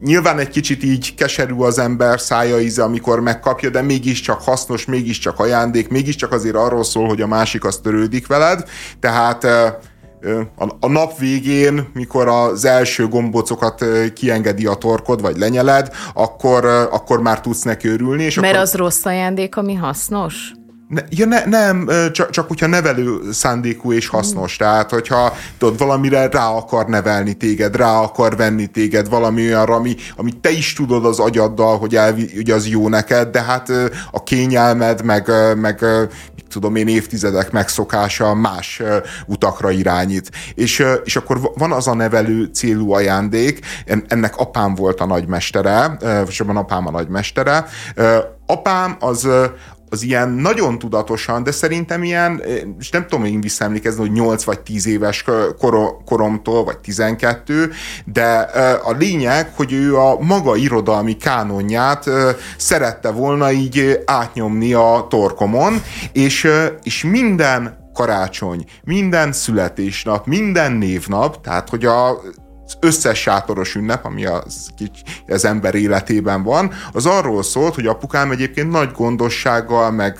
Nyilván egy kicsit így keserű az ember szája íze, amikor megkapja, de mégiscsak hasznos, mégiscsak ajándék, mégiscsak azért arról szól, hogy a másik az törődik veled. Tehát a nap végén, mikor az első gombocokat kiengedi a torkod, vagy lenyeled, akkor, akkor már tudsz neki örülni. És Mert akkor... az rossz ajándék, ami hasznos? Ne, ja, ne, nem, csak, csak hogyha nevelő szándékú és hasznos. Mm. Tehát, hogyha tudod, valamire rá akar nevelni téged, rá akar venni téged valami olyanra, ami, ami te is tudod az agyaddal, hogy, el, hogy az jó neked, de hát a kényelmed, meg, meg mit tudom én, évtizedek megszokása más utakra irányít. És, és akkor van az a nevelő célú ajándék, ennek apám volt a nagymestere, vagy apám a nagymestere, apám az az ilyen nagyon tudatosan, de szerintem ilyen, és nem tudom én visszaemlékezni, hogy 8 vagy 10 éves koromtól, vagy 12, de a lényeg, hogy ő a maga irodalmi kánonját szerette volna így átnyomni a torkomon, és, és minden karácsony, minden születésnap, minden névnap, tehát hogy a az összes sátoros ünnep, ami az, az ember életében van, az arról szólt, hogy apukám egyébként nagy gondossággal, meg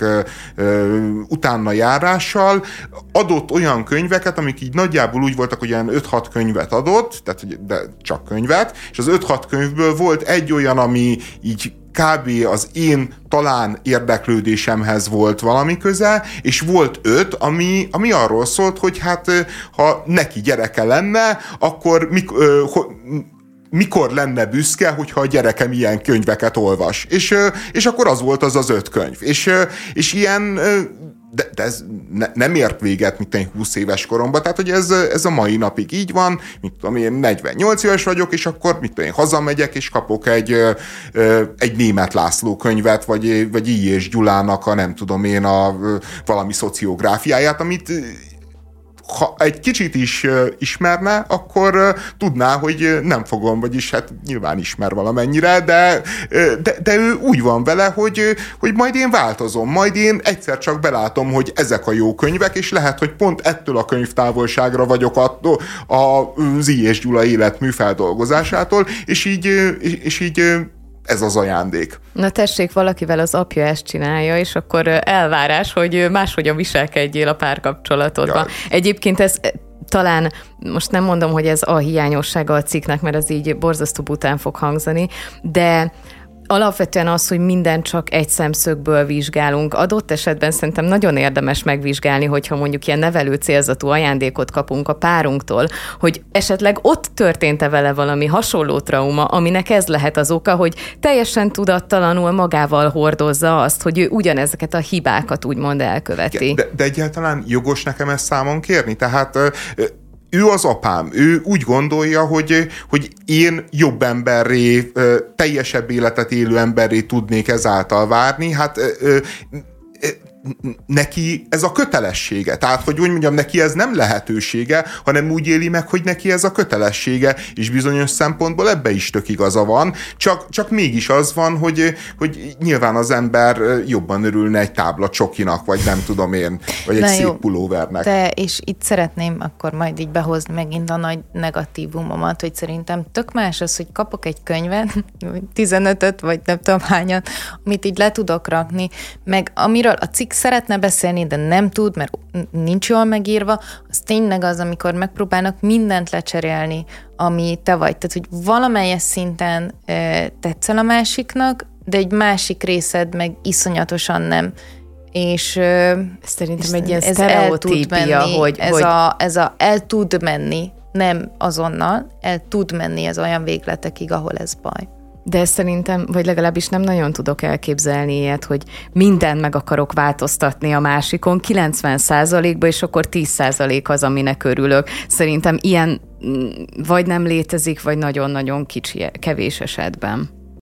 ö, utána járással adott olyan könyveket, amik így nagyjából úgy voltak, hogy ilyen 5-6 könyvet adott, tehát de csak könyvet, és az 5-6 könyvből volt egy olyan, ami így kb. az én talán érdeklődésemhez volt valami köze, és volt öt, ami, ami arról szólt, hogy hát ha neki gyereke lenne, akkor mik, ö, ho, mikor lenne büszke, hogyha a gyerekem ilyen könyveket olvas. És, és akkor az volt az az öt könyv. És, és ilyen de, de ez ne, nem ért véget, mint egy 20 éves koromban, tehát hogy ez, ez a mai napig így van, mint tudom én 48 éves vagyok, és akkor mit tudom én, hazamegyek, és kapok egy, egy német László könyvet, vagy, vagy I. és Gyulának a nem tudom én a valami szociográfiáját, amit ha egy kicsit is ismerne, akkor tudná, hogy nem fogom, vagyis hát nyilván ismer valamennyire, de, de, de ő úgy van vele, hogy, hogy majd én változom, majd én egyszer csak belátom, hogy ezek a jó könyvek, és lehet, hogy pont ettől a könyvtávolságra vagyok attól a Zi és Gyula életmű feldolgozásától, és így, és így ez az ajándék. Na tessék, valakivel az apja ezt csinálja, és akkor elvárás, hogy máshogyan viselkedjél a párkapcsolatodban. Ja. Egyébként ez talán most nem mondom, hogy ez a hiányossága a cikknek, mert az így borzasztó után fog hangzani, de alapvetően az, hogy minden csak egy szemszögből vizsgálunk. Adott esetben szerintem nagyon érdemes megvizsgálni, hogyha mondjuk ilyen nevelő célzatú ajándékot kapunk a párunktól, hogy esetleg ott történt-e vele valami hasonló trauma, aminek ez lehet az oka, hogy teljesen tudattalanul magával hordozza azt, hogy ő ugyanezeket a hibákat úgymond elköveti. De, de egyáltalán jogos nekem ezt számon kérni? Tehát ő az apám, ő úgy gondolja, hogy, hogy én jobb emberré, teljesebb életet élő emberré tudnék ezáltal várni, hát neki ez a kötelessége. Tehát, hogy úgy mondjam, neki ez nem lehetősége, hanem úgy éli meg, hogy neki ez a kötelessége, és bizonyos szempontból ebbe is tök igaza van, csak, csak mégis az van, hogy, hogy nyilván az ember jobban örülne egy tábla csokinak, vagy nem tudom én, vagy egy Na szép jó, pulóvernek. De, és itt szeretném akkor majd így behozni megint a nagy negatívumomat, hogy szerintem tök más az, hogy kapok egy könyvet, 15-öt, vagy nem tudom hányat, amit így le tudok rakni, meg amiről a cikk szeretne beszélni, de nem tud, mert nincs jól megírva, az tényleg az, amikor megpróbálnak mindent lecserélni, ami te vagy. Tehát, hogy valamelyes szinten e, tetszel a másiknak, de egy másik részed meg iszonyatosan nem. És e, szerintem egy ilyen ez el tud menni, hogy, ez, hogy... A, ez a el tud menni, nem azonnal, el tud menni az olyan végletekig, ahol ez baj. De szerintem, vagy legalábbis nem nagyon tudok elképzelni ilyet, hogy minden meg akarok változtatni a másikon, 90% ba és akkor 10% az, aminek örülök. Szerintem ilyen mm, vagy nem létezik, vagy nagyon-nagyon kicsi, kevés esetben.